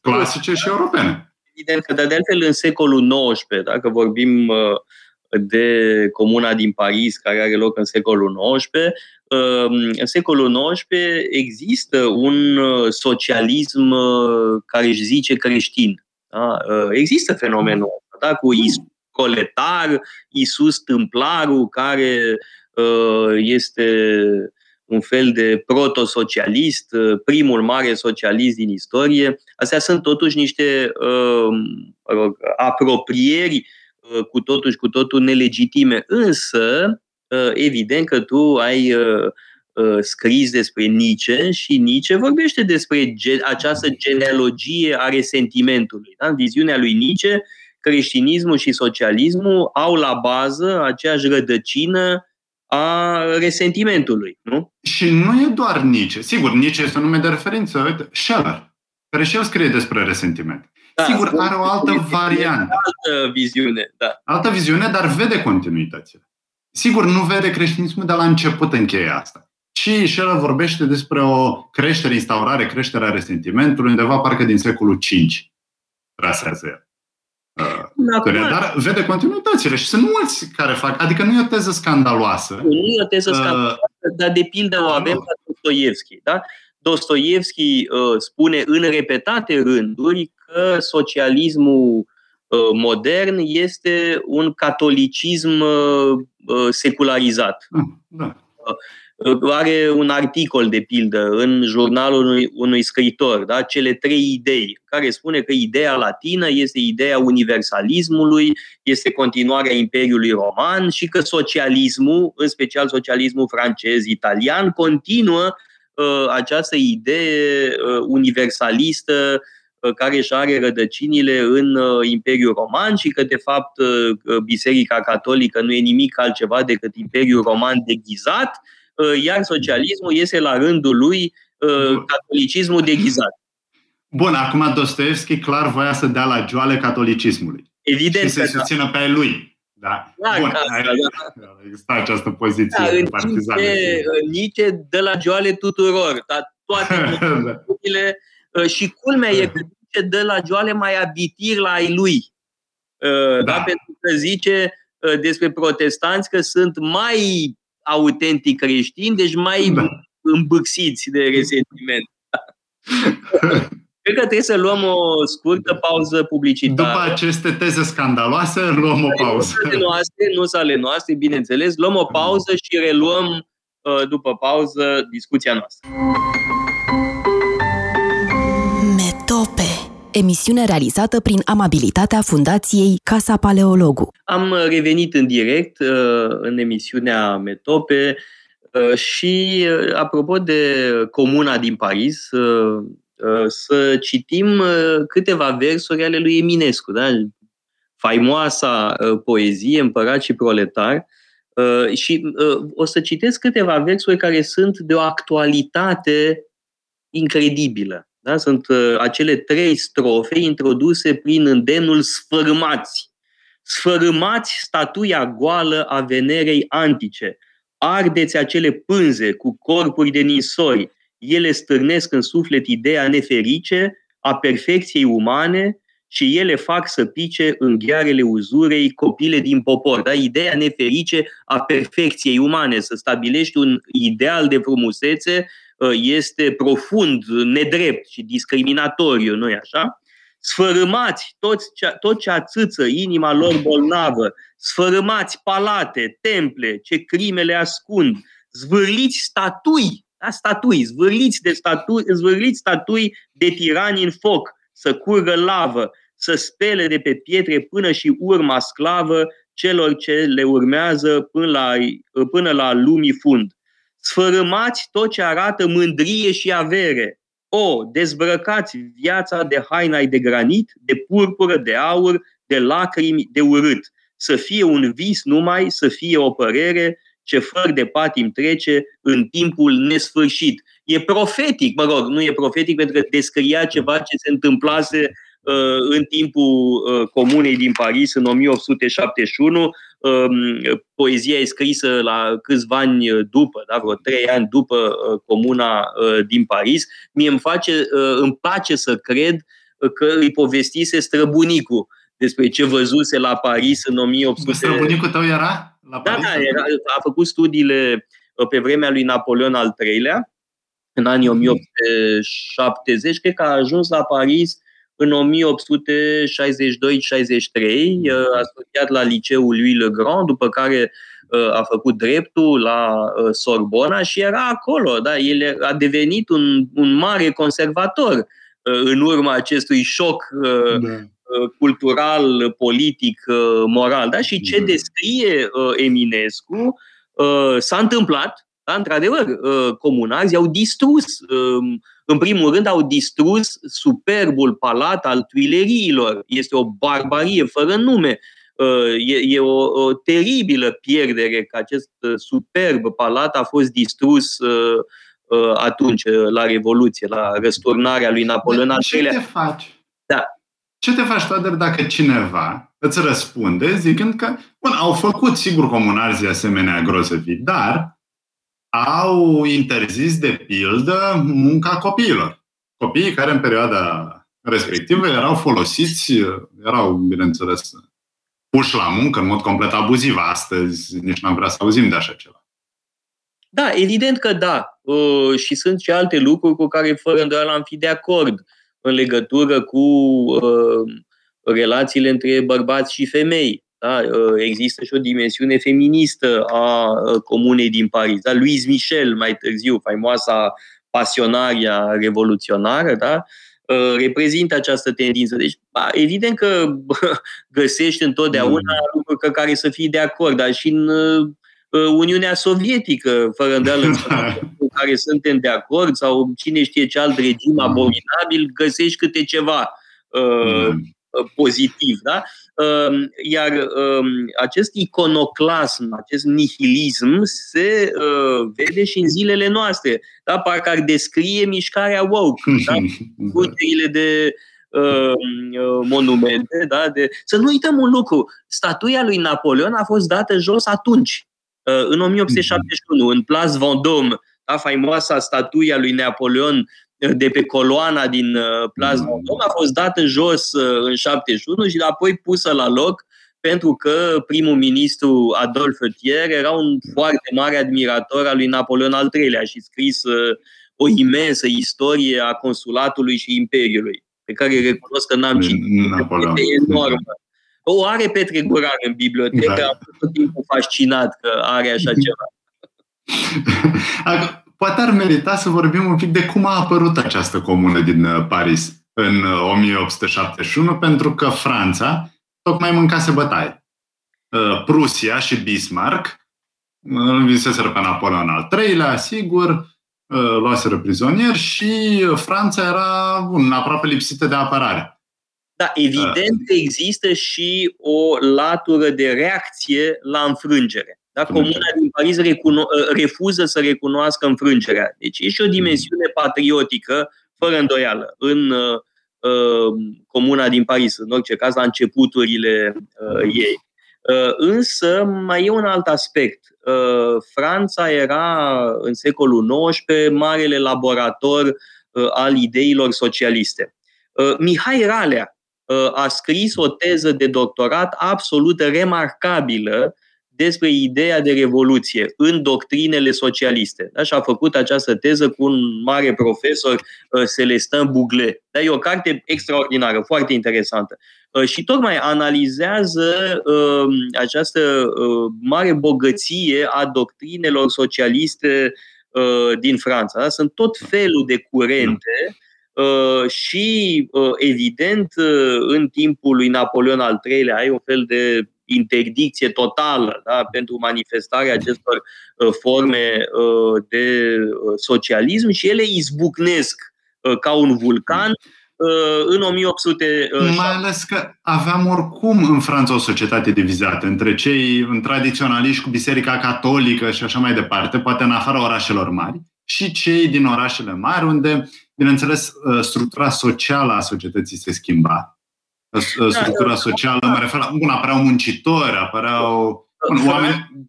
clasice și europene. Evident că, de altfel, în secolul XIX, dacă vorbim uh, de Comuna din Paris, care are loc în secolul XIX, um, în secolul XIX există un uh, socialism uh, care își zice creștin. Da? Există fenomenul ăsta, da? cu Isus Coletar, Isus Tâmplarul, care este un fel de proto-socialist, uh, primul mare socialist din istorie. Astea sunt totuși niște uh, apropieri uh, cu totul și cu totul nelegitime. Însă, uh, evident că tu ai uh, uh, scris despre Nietzsche și Nietzsche vorbește despre ge- această genealogie a resentimentului. Da? Viziunea lui Nietzsche, creștinismul și socialismul au la bază aceeași rădăcină a resentimentului, nu? Și nu e doar Nietzsche. Sigur, Nietzsche este un nume de referință. Uite, Scheller, care și el scrie despre resentiment. Da, Sigur, are o altă variantă. Altă viziune, da. Altă viziune, dar vede continuitățile. Sigur, nu vede creștinismul de la început încheie asta. Și Scheller vorbește despre o creștere, instaurare, creșterea resentimentului, undeva parcă din secolul V. Trasează el. Acum, dar vede continuitățile și sunt mulți care fac, adică nu e o teză scandaloasă. Nu e o teză uh, scandaloasă, uh, dar de pildă o avem la Dostoevski. Da? Dostoevski uh, spune în repetate rânduri că socialismul uh, modern este un catolicism uh, uh secularizat. Ah, da. Uh, are un articol, de pildă, în jurnalul unui, unui scritor, da? cele trei idei, care spune că ideea latină este ideea universalismului, este continuarea Imperiului Roman și că socialismul, în special socialismul francez, italian, continuă uh, această idee uh, universalistă uh, care își are rădăcinile în uh, Imperiul Roman și că, de fapt, uh, Biserica Catolică nu e nimic altceva decât Imperiul Roman deghizat, Uh, iar socialismul este la rândul lui uh, catolicismul deghizat. Bun, acum Dostoevski clar voia să dea la joale catolicismului. Evident. Și să da. susțină pe lui. Da. da Bun, asta, da. Există această poziție da, partizană. Nice dă la joale tuturor, dar toate da. Uh, și culmea e că Nice dă la joale mai abitir la ai lui. Da. da? Pentru că zice despre protestanți că sunt mai autentic creștini, deci mai da. îmbâxiți de resentiment. Cred că trebuie să luăm o scurtă pauză publicitară. După aceste teze scandaloase, luăm o pauză. Nu ale noastre, nu ale noastre, bineînțeles. Luăm o pauză și reluăm uh, după pauză discuția noastră. Metope emisiune realizată prin amabilitatea Fundației Casa Paleologu. Am revenit în direct uh, în emisiunea Metope uh, și, uh, apropo de Comuna din Paris, să citim câteva versuri ale lui Eminescu, da? faimoasa poezie Împărat și proletar, și o să citesc câteva versuri care sunt de o actualitate incredibilă. Da? Sunt uh, acele trei strofe introduse prin îndemnul sfârmați. Sfărâmați statuia goală a Venerei antice, ardeți acele pânze cu corpuri de ninsori, ele stârnesc în suflet ideea neferice a perfecției umane și ele fac să pice în ghearele uzurei copile din popor. Da? Ideea neferice a perfecției umane, să stabilești un ideal de frumusețe ă, este profund nedrept și discriminatoriu, nu-i așa? Sfărâmați toți, tot ce ațâță inima lor bolnavă, sfărâmați palate, temple, ce crimele ascund, zvârliți statui, da, statui, zvârliți, de statui, zvârliți statui de tirani în foc, să curgă lavă, să spele de pe pietre până și urma sclavă celor ce le urmează până la, până la lumii fund. Sfărâmați tot ce arată mândrie și avere. O, dezbrăcați viața de haina de granit, de purpură, de aur, de lacrimi, de urât. Să fie un vis numai, să fie o părere, ce fără de patim trece în timpul nesfârșit. E profetic, mă rog, nu e profetic pentru că descria ceva ce se întâmplase uh, în timpul uh, Comunei din Paris în 1871. Um, poezia e scrisă la câțiva ani după, da, vreo trei ani după uh, Comuna din Paris. Mie îmi, face, îmi place să cred că îi povestise străbunicul despre ce văzuse la Paris în 1800. Străbunicul tău era? La da, da, era, a făcut studiile uh, pe vremea lui Napoleon al III-lea, în anii 1870, cred că a ajuns la Paris în 1862-63, uh, a studiat la liceul lui Le Grand, după care uh, a făcut dreptul la Sorbona și era acolo. Da? El a devenit un, un mare conservator în urma acestui șoc da. Uh, cultural, politic, uh, moral. Da? Și ce da. descrie uh, Eminescu s-a întâmplat, da? într-adevăr, comunarii au distrus, um, în primul rând au distrus superbul palat al Tuileriilor. Este o barbarie fără nume. E, e o, o teribilă pierdere că acest superb palat a fost distrus atunci, la Revoluție, la răsturnarea lui Napoleon al III. Ce te faci? Da. Ce te faci, Toader, dacă cineva îți răspunde zicând că, bun, au făcut, sigur, comunarzii asemenea grozăvii, dar au interzis, de pildă, munca copiilor. Copiii care în perioada respectivă erau folosiți, erau, bineînțeles, puși la muncă în mod complet abuziv. Astăzi nici n-am vrea să auzim de așa ceva. Da, evident că da. Uh, și sunt și alte lucruri cu care fără îndoială am fi de acord în legătură cu uh, relațiile între bărbați și femei. Da? Uh, există și o dimensiune feministă a uh, comunei din Paris. Da? Louise Michel, mai târziu, faimoasa pasionaria revoluționară, da? Uh, reprezintă această tendință. Deci, ba, evident că bă, găsești întotdeauna mm. lucruri cu care să fii de acord, dar și în Uniunea Sovietică, fără îndoială, cu care suntem de acord, sau cine știe ce alt regim mm. abominabil, găsești câte ceva uh, mm. pozitiv. Da? Uh, iar uh, acest iconoclasm, acest nihilism se uh, vede și în zilele noastre. Da? Parcă ar descrie mișcarea woke, da? Cuterile de uh, monumente. Da? De... Să nu uităm un lucru. Statuia lui Napoleon a fost dată jos atunci. Uh, în 1871, în Place Vendôme, da, faimoasa statuia lui Napoleon uh, de pe coloana din uh, Place Vendôme a fost dată jos în 71 și apoi pusă la loc pentru că primul ministru Adolf Thiers era un foarte mare admirator al lui Napoleon al III-lea și scris o imensă istorie a consulatului și imperiului, pe care recunosc că n-am citit. E enormă o are Petre Guran în bibliotecă, da. am fost tot timpul fascinat că are așa ceva. Poate ar merita să vorbim un pic de cum a apărut această comună din uh, Paris în 1871, uh, pentru că Franța tocmai mâncase bătaie. Uh, Prusia și Bismarck îl viseseră pe Napoleon al III-lea, sigur, luaseră prizonieri și Franța era bun, aproape lipsită de apărare. Da, evident că există și o latură de reacție la înfrângere. Da? Comuna din Paris recuno- ă, refuză să recunoască înfrângerea. Deci e și o dimensiune patriotică, fără îndoială, în uh, comuna din Paris, în orice caz la începuturile ei. Însă mai e un alt aspect. Franța era în secolul XIX marele laborator al ideilor socialiste. Mihai Ralea a scris o teză de doctorat absolut remarcabilă despre ideea de revoluție în doctrinele socialiste. Da? Și a făcut această teză cu un mare profesor, uh, Celestin Bougle. Da? E o carte extraordinară, foarte interesantă. Uh, și tocmai analizează uh, această uh, mare bogăție a doctrinelor socialiste uh, din Franța. Da? Sunt tot felul de curente Uh, și, uh, evident, uh, în timpul lui Napoleon al III-lea ai un fel de interdicție totală da, pentru manifestarea acestor forme de socialism și ele izbucnesc ca un vulcan în 1800. Mai ales că aveam oricum în Franța o societate divizată între cei în tradiționaliști cu Biserica Catolică și așa mai departe, poate în afara orașelor mari, și cei din orașele mari, unde Bineînțeles, uh, structura socială a societății se schimba. Uh, uh, da, structura da. socială, mă refer la, bun, apăreau muncitori, apăreau bun, oameni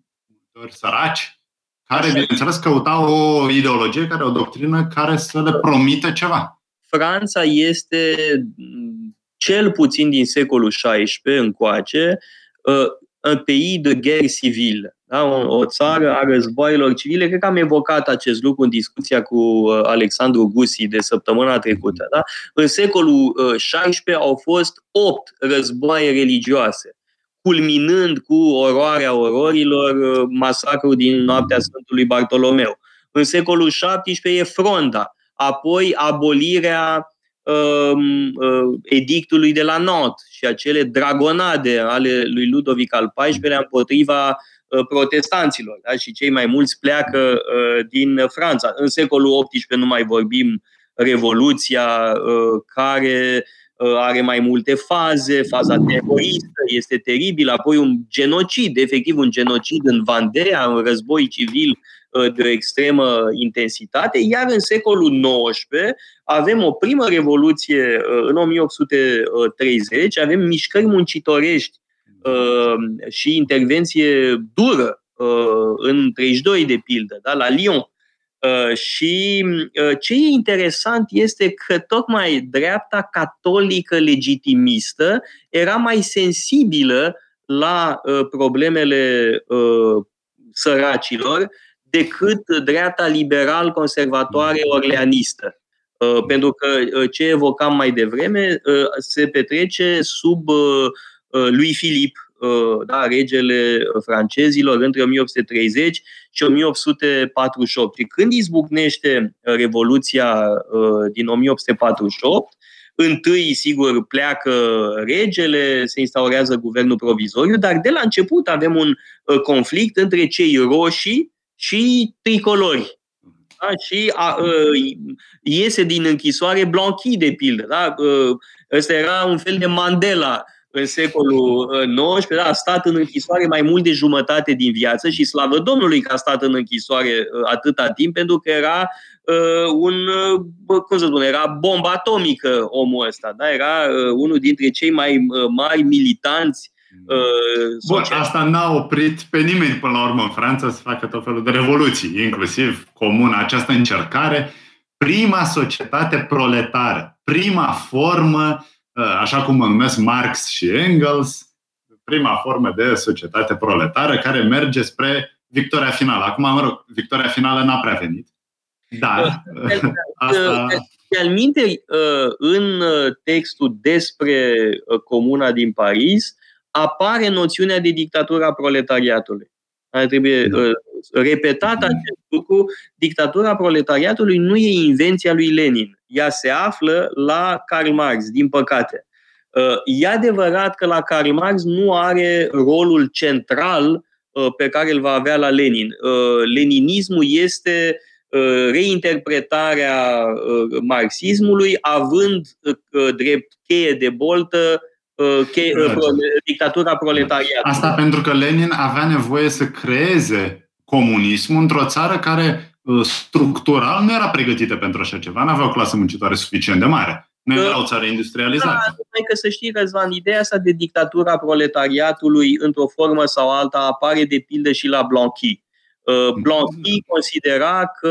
săraci, care, bineînțeles, căutau o ideologie, care o doctrină care să le promită ceva. Franța este cel puțin din secolul XVI încoace un pays de guerre civile da? o, o țară a războaielor civile. Cred că am evocat acest lucru în discuția cu uh, Alexandru Gusi de săptămâna trecută. Da? În secolul XVI uh, au fost opt războaie religioase, culminând cu oroarea ororilor, uh, masacrul din noaptea Sfântului Bartolomeu. În secolul XVII e fronda, apoi abolirea um, uh, edictului de la Not și acele dragonade ale lui Ludovic al XIV-lea împotriva Uh, protestanților da? și cei mai mulți pleacă uh, din Franța. În secolul XVIII nu mai vorbim Revoluția uh, care are mai multe faze, faza teroristă este teribil, apoi un genocid, efectiv un genocid în Vandea, un război civil de o extremă intensitate, iar în secolul XIX avem o primă revoluție în 1830, avem mișcări muncitorești Uh, și intervenție dură uh, în 32 de pildă, da, la Lyon. Uh, și ce e interesant este că tocmai dreapta catolică legitimistă era mai sensibilă la problemele săracilor decât dreapta liberal-conservatoare orleanistă. Pentru că ce evocam mai devreme se petrece sub Uh, lui Filip, uh, da, regele francezilor, între 1830 și 1848. Și când izbucnește uh, Revoluția din 1848, Întâi, sigur, pleacă regele, se instaurează guvernul provizoriu, dar de la început avem un conflict între cei roșii și tricolori. Da? Și a, a, iese din închisoare Blanqui, de pildă. Da? Ăsta era un fel de Mandela în secolul XIX, uh, da, a stat în închisoare mai mult de jumătate din viață și slavă Domnului că a stat în închisoare uh, atâta timp, pentru că era uh, un, uh, cum să spun, era bomba atomică omul ăsta, da? era uh, unul dintre cei mai uh, mari militanți uh, Bun, asta n-a oprit pe nimeni până la urmă în Franța să facă tot felul de revoluții, inclusiv comună, această încercare, prima societate proletară, prima formă Uh, așa cum mă numesc Marx și Engels, prima formă de societate proletară care merge spre victoria finală. Acum, mă rog, victoria finală n-a prea venit. Dar asta... De minte, uh, în textul despre uh, Comuna din Paris, apare noțiunea de dictatura proletariatului. Ar trebui da. repetat acest lucru. Dictatura proletariatului nu e invenția lui Lenin ea se află la Karl Marx, din păcate. Uh, e adevărat că la Karl Marx nu are rolul central uh, pe care îl va avea la Lenin. Uh, leninismul este reinterpretarea marxismului, având drept cheie de boltă cheie, dictatura proletariatului. Asta pentru că Lenin avea nevoie să creeze comunismul într-o țară care Uh, structural nu era pregătită pentru așa ceva, nu avea o clasă muncitoare suficient de mare. Nu era o țară industrializată. Da, numai că să știi, Răzvan, ideea asta de dictatura proletariatului într-o formă sau alta apare de pildă și la Blanqui. Uh, Blanqui considera că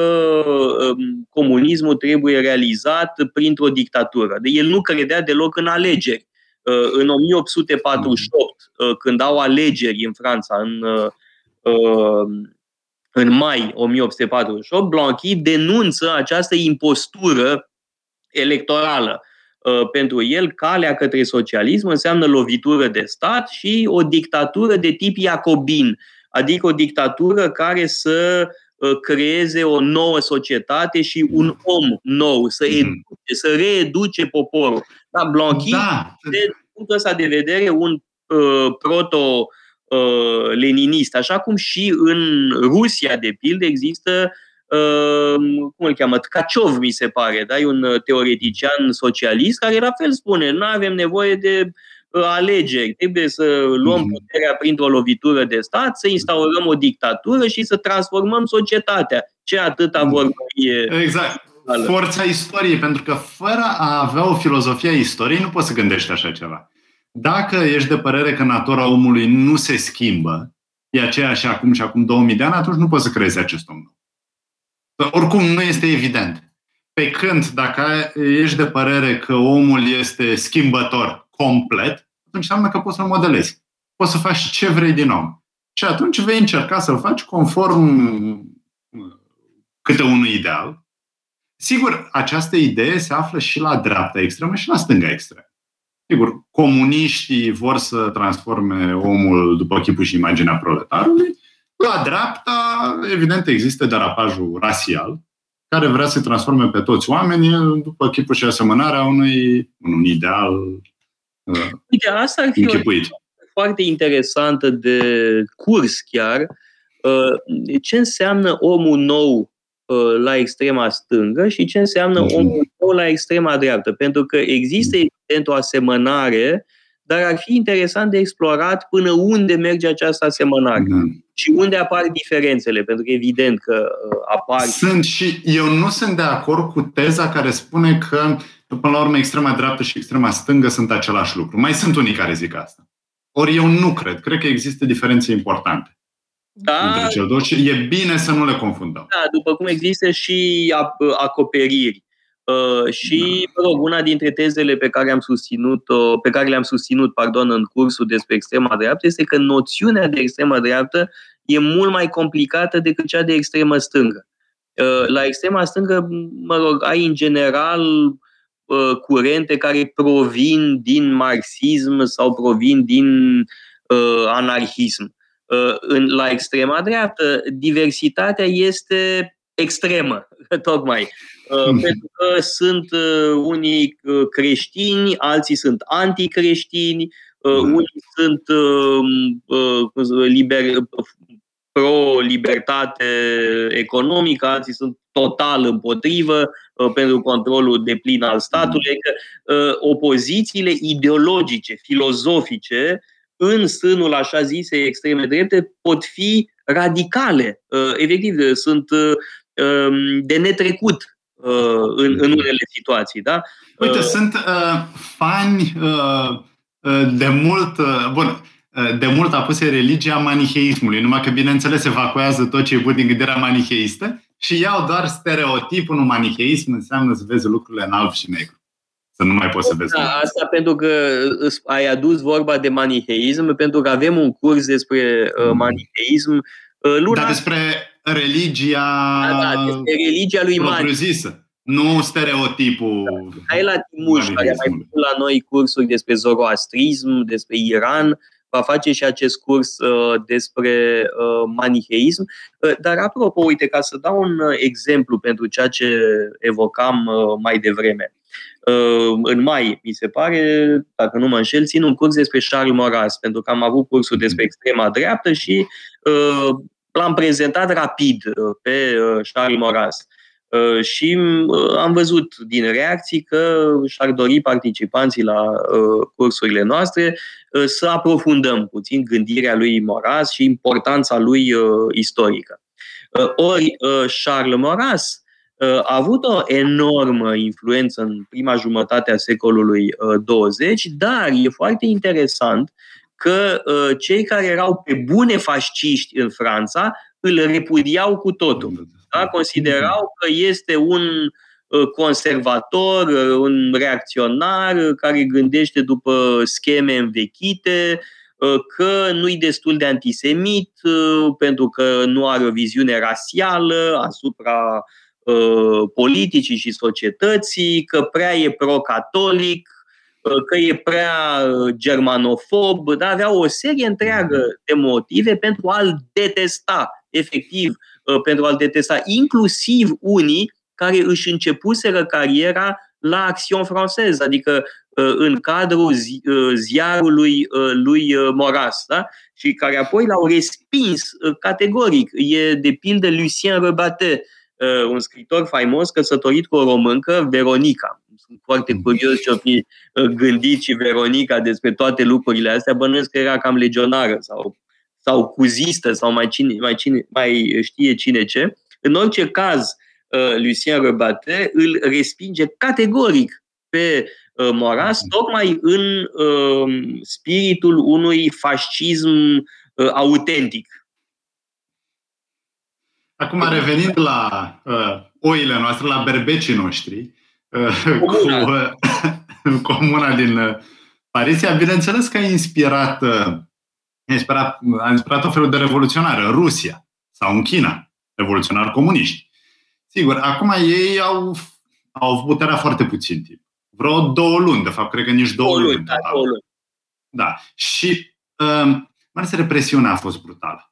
um, comunismul trebuie realizat printr-o dictatură. El nu credea deloc în alegeri. Uh, în 1848, uh, când au alegeri în Franța, în, în mai 1848, Blanqui denunță această impostură electorală. Pentru el, calea către socialism înseamnă lovitură de stat și o dictatură de tip iacobin, adică o dictatură care să ă, creeze o nouă societate și un om nou, să, mhm. educe, să reeduce poporul. Da, Blanqui, da. de punctul ăsta de vedere, un uh, proto-leninist, uh, așa cum și în Rusia, de pildă, există Uh, cum îl cheamă, Tkachov, mi se pare, da? e un teoretician socialist care la fel spune, nu avem nevoie de alegeri. Trebuie să luăm mhm. puterea printr-o lovitură de stat, să instaurăm o dictatură și să transformăm societatea. Ce atâta mhm. vorbă e... Exact. Forța istoriei, pentru că fără a avea o filozofie a istoriei nu poți să gândești așa ceva. Dacă ești de părere că natura omului nu se schimbă, e aceeași acum și acum 2000 de ani, atunci nu poți să creezi acest om nou. Oricum, nu este evident. Pe când, dacă ești de părere că omul este schimbător, complet, atunci înseamnă că poți să-l modelezi. Poți să faci ce vrei din om. Și atunci vei încerca să-l faci conform câte unui ideal. Sigur, această idee se află și la dreapta extremă și la stânga extremă. Sigur, comuniștii vor să transforme omul după chipul și imaginea proletarului. La dreapta, evident, există derapajul rasial, care vrea să transforme pe toți oamenii după chipul și asemănarea unui un ideal Uite, asta ar fi închipuit. o foarte interesantă de curs chiar. Uh, ce înseamnă omul nou uh, la extrema stângă și ce înseamnă mm-hmm. omul nou la extrema dreaptă. Pentru că există, evident, o asemănare, dar ar fi interesant de explorat până unde merge această asemănare mm-hmm. și unde apar diferențele, pentru că evident că uh, apar. Sunt și eu nu sunt de acord cu teza care spune că Până la urmă, extrema dreaptă și extrema stângă sunt același lucru. Mai sunt unii care zic asta. Ori eu nu cred. Cred că există diferențe importante. Da. Între cele două și e bine să nu le confundăm. Da, după cum există și acoperiri. Uh, și, da. rog, una dintre tezele pe care am susținut, uh, pe care le-am susținut, pardon, în cursul despre extrema dreaptă este că noțiunea de extremă dreaptă e mult mai complicată decât cea de extremă stângă. Uh, la extrema stângă, mă rog, ai în general Uh, curente care provin din marxism sau provin din uh, anarhism. Uh, în, la extrema dreaptă, diversitatea este extremă, tocmai. Uh, mm. Pentru că sunt uh, unii uh, creștini, alții sunt anticreștini, uh, mm. unii sunt uh, uh, liber, pro-libertate economică, alții sunt total împotrivă uh, pentru controlul de plin al statului. Adică uh, opozițiile ideologice, filozofice, în sânul așa zise extreme drepte, pot fi radicale. Uh, efectiv, sunt um, de netrecut în, în unele situații. Da? Uite, sunt uh, fani uh, de mult. Uh, bun, Eh, de mult a pus religia maniheismului, numai că, bineînțeles, evacuează tot ce e bun din gândirea maniheistă și iau doar stereotipul un maniheism înseamnă să vezi lucrurile în alb și negru. Să nu mai poți să vezi. Da, asta pentru că ai adus vorba de maniheism, pentru că avem un curs despre uh, maniheism. Uh, luna... Dar despre religia... Da, da, despre religia lui Mani. Nu stereotipul. Da. Hai la Timuș, care a mai făcut la noi cursuri despre zoroastrism, despre Iran va face și acest curs uh, despre uh, maniheism. Uh, dar, apropo, uite, ca să dau un uh, exemplu pentru ceea ce evocam uh, mai devreme. Uh, în mai, mi se pare, dacă nu mă înșel, țin un curs despre Charles Maurras, pentru că am avut cursul mhm. despre extrema dreaptă și uh, l-am prezentat rapid uh, pe uh, Charles Maurras. Uh, și uh, am văzut din reacții că și-ar dori participanții la uh, cursurile noastre să aprofundăm puțin gândirea lui Moras și importanța lui istorică. Ori Charles Moras a avut o enormă influență în prima jumătate a secolului 20, dar e foarte interesant că cei care erau pe bune fasciști în Franța îl repudiau cu totul. Da? Considerau că este un conservator, un reacționar care gândește după scheme învechite, că nu-i destul de antisemit pentru că nu are o viziune rasială asupra politicii și societății, că prea e pro-catolic, că e prea germanofob, dar avea o serie întreagă de motive pentru a-l detesta, efectiv, pentru a-l detesta, inclusiv unii care își începuseră cariera la Action Française, adică în cadrul ziarului lui Moras, da? și care apoi l-au respins categoric. E de pildă Lucien Rebatet, un scritor faimos căsătorit cu o româncă, Veronica. Sunt foarte mm. curios ce-o fi gândit și Veronica despre toate lucrurile astea. Bănuiesc că era cam legionară sau, sau cuzistă sau mai, cine, mai, cine, mai știe cine ce. În orice caz, Lucien Rebatet îl respinge categoric pe Moras, mm. tocmai în spiritul unui fascism autentic Acum, revenind la uh, oile noastre, la berbecii noștri, uh, comuna. cu uh, comuna din uh, Parisia, bineînțeles că a inspirat, uh, a inspirat, a inspirat o felul de revoluționare în Rusia sau în China, revoluționari comuniști. Sigur, acum ei au, au avut puterea foarte puțin timp. Vreo două luni, de fapt, cred că nici două, două luni. Da, două luni. Da. Și uh, mai represiunea a fost brutală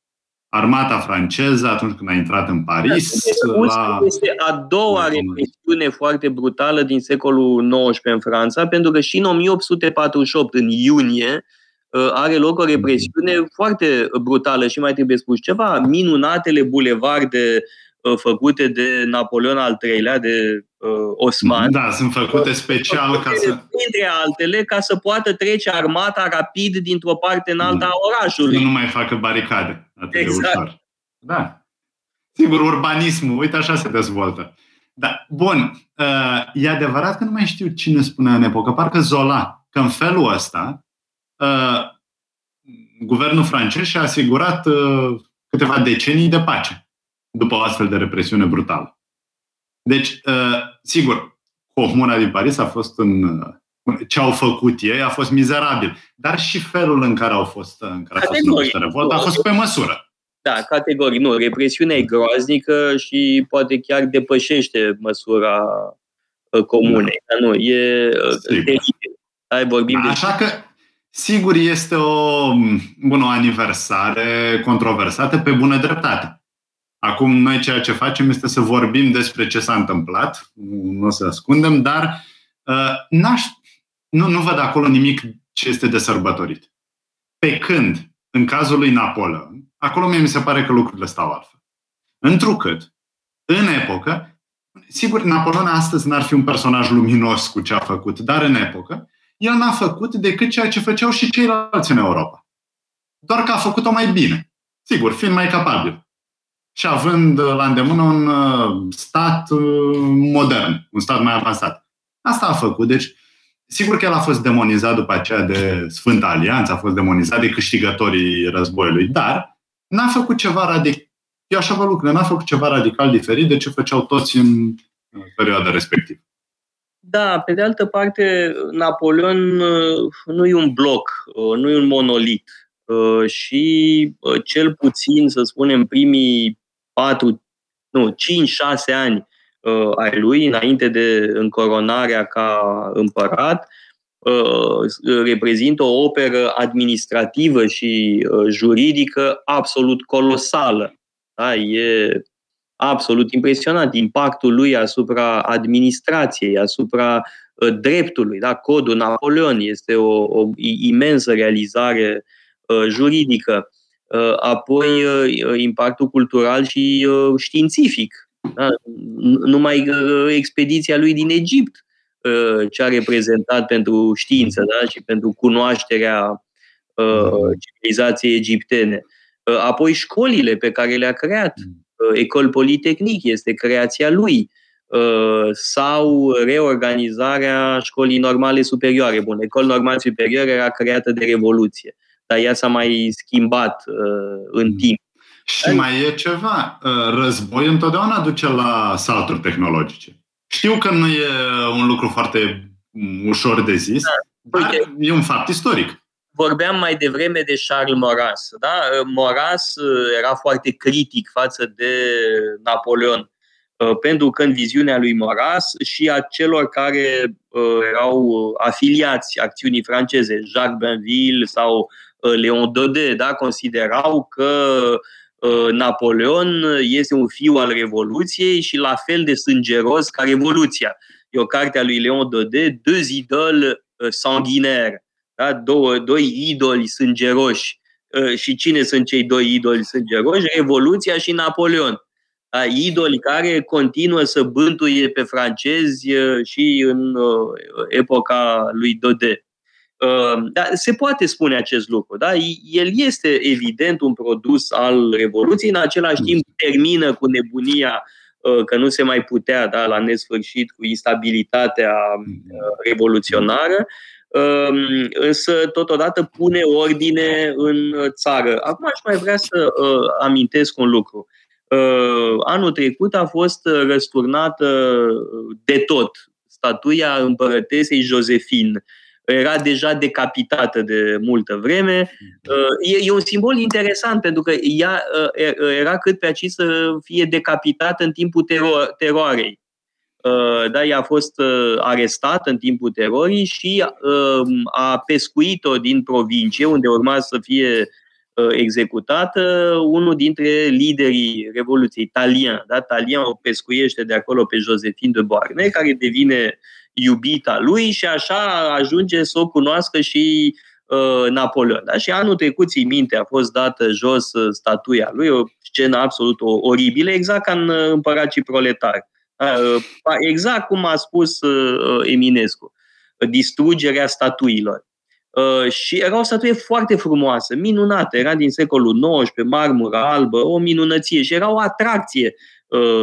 armata franceză atunci când a intrat în Paris. La... Este a doua represiune foarte brutală din secolul XIX în Franța, pentru că și în 1848, în iunie, uh, are loc o represiune mm. foarte brutală și mai trebuie spus ceva. Minunatele bulevarde uh, făcute de Napoleon al III-lea, de uh, Osman. Da, sunt făcute special ca să... Printre altele, ca să poată trece armata rapid dintr-o parte în alta a orașului. Să nu mai facă baricade atât exact. de ușor. Da. Sigur, urbanismul, uite așa se dezvoltă. Da, bun, uh, e adevărat că nu mai știu cine spunea în epocă, parcă Zola, că în felul ăsta uh, guvernul francez și-a asigurat uh, câteva decenii de pace după o astfel de represiune brutală. Deci, uh, sigur, comuna din Paris a fost în uh, ce au făcut ei a fost mizerabil. Dar și felul în care au fost, în care a fost numită revoltă a fost pe măsură. Da, categoric. Nu, represiunea e groaznică și poate chiar depășește măsura uh, comunei. Da. Dar nu, e teribil. Hai, vorbim da, de... Așa că, sigur, este o, bună, o aniversare controversată pe bună dreptate. Acum, noi ceea ce facem este să vorbim despre ce s-a întâmplat, nu o să ascundem, dar uh, n-aș, nu, nu văd acolo nimic ce este de sărbătorit. Pe când, în cazul lui Napoleon, acolo mie mi se pare că lucrurile stau altfel. Întrucât, în epocă, sigur, Napoleon astăzi n-ar fi un personaj luminos cu ce a făcut, dar în epocă, el n-a făcut decât ceea ce făceau și ceilalți în Europa. Doar că a făcut-o mai bine. Sigur, fiind mai capabil și având uh, la îndemână un uh, stat uh, modern, un stat mai avansat. Asta a făcut. Deci, sigur că el a fost demonizat după aceea de Sfânta Alianță, a fost demonizat de câștigătorii războiului, dar n-a făcut ceva radical. Eu așa vă lucrurile, n-a făcut ceva radical diferit de ce făceau toți în perioada respectivă. Da, pe de altă parte, Napoleon nu e un bloc, nu e un monolit. Și cel puțin, să spunem, primii 4, nu, 5-6 ani uh, ai lui, înainte de încoronarea ca împărat, uh, reprezintă o operă administrativă și uh, juridică absolut colosală. Da? E absolut impresionant impactul lui asupra administrației, asupra uh, dreptului. Da? Codul Napoleon este o, o imensă realizare uh, juridică. Uh, apoi uh, impactul cultural și uh, științific. Da? Numai expediția lui din Egipt ce a reprezentat pentru știință da? și pentru cunoașterea civilizației egiptene. Apoi școlile pe care le-a creat. Ecol Politehnic este creația lui. sau reorganizarea școlii normale superioare. Bun, școala normale superioare era creată de Revoluție, dar ea s-a mai schimbat în mm. timp. Și mai e ceva. Război întotdeauna duce la salturi tehnologice. Știu că nu e un lucru foarte ușor de zis, da. dar Uite, e un fapt istoric. Vorbeam mai devreme de Charles Maurras. Da? Maurras era foarte critic față de Napoleon Uh, pentru că în viziunea lui Maurras și a celor care uh, erau afiliați acțiunii franceze, Jacques Bainville sau uh, Léon Daudet, da, considerau că Napoleon este un fiu al Revoluției și la fel de sângeros ca Revoluția. E o carte a lui Léon Daudet, Deux idoles sanguinaires, da? Două, doi idoli sângeroși. Și cine sunt cei doi idoli sângeroși? Revoluția și Napoleon idoli care continuă să bântuie pe francezi și în epoca lui Dode. Dar se poate spune acest lucru. Da? El este evident un produs al Revoluției, în același timp termină cu nebunia că nu se mai putea da, la nesfârșit cu instabilitatea revoluționară, însă totodată pune ordine în țară. Acum aș mai vrea să amintesc un lucru. Uh, anul trecut a fost uh, răsturnată uh, de tot statuia împărătesei Josephine. Era deja decapitată de multă vreme. E un simbol interesant pentru că ea era cât pe aici să fie decapitată în timpul tero- teroarei. Da, ea a fost arestată în timpul terorii și a pescuit-o din provincie, unde urma să fie Uh, executată unul dintre liderii Revoluției, Talian. Da? Talian o pescuiește de acolo pe Josephine de Beauharnais, care devine iubita lui și așa ajunge să o cunoască și uh, Napoleon. Da? Și anul trecut, ții minte, a fost dată jos uh, statuia lui, o scenă absolut oribilă, exact ca în uh, Împăracii Proletari. Da? Exact cum a spus uh, Eminescu, distrugerea statuilor. Uh, și era o statuie foarte frumoasă, minunată, era din secolul XIX, marmură albă, o minunăție și era o atracție uh,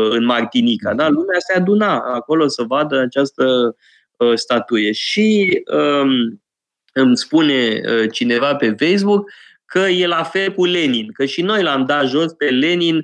în Martinica. Da? Lumea se aduna acolo să vadă această uh, statuie. Și um, îmi spune cineva pe Facebook că e la fel cu Lenin, că și noi l-am dat jos pe Lenin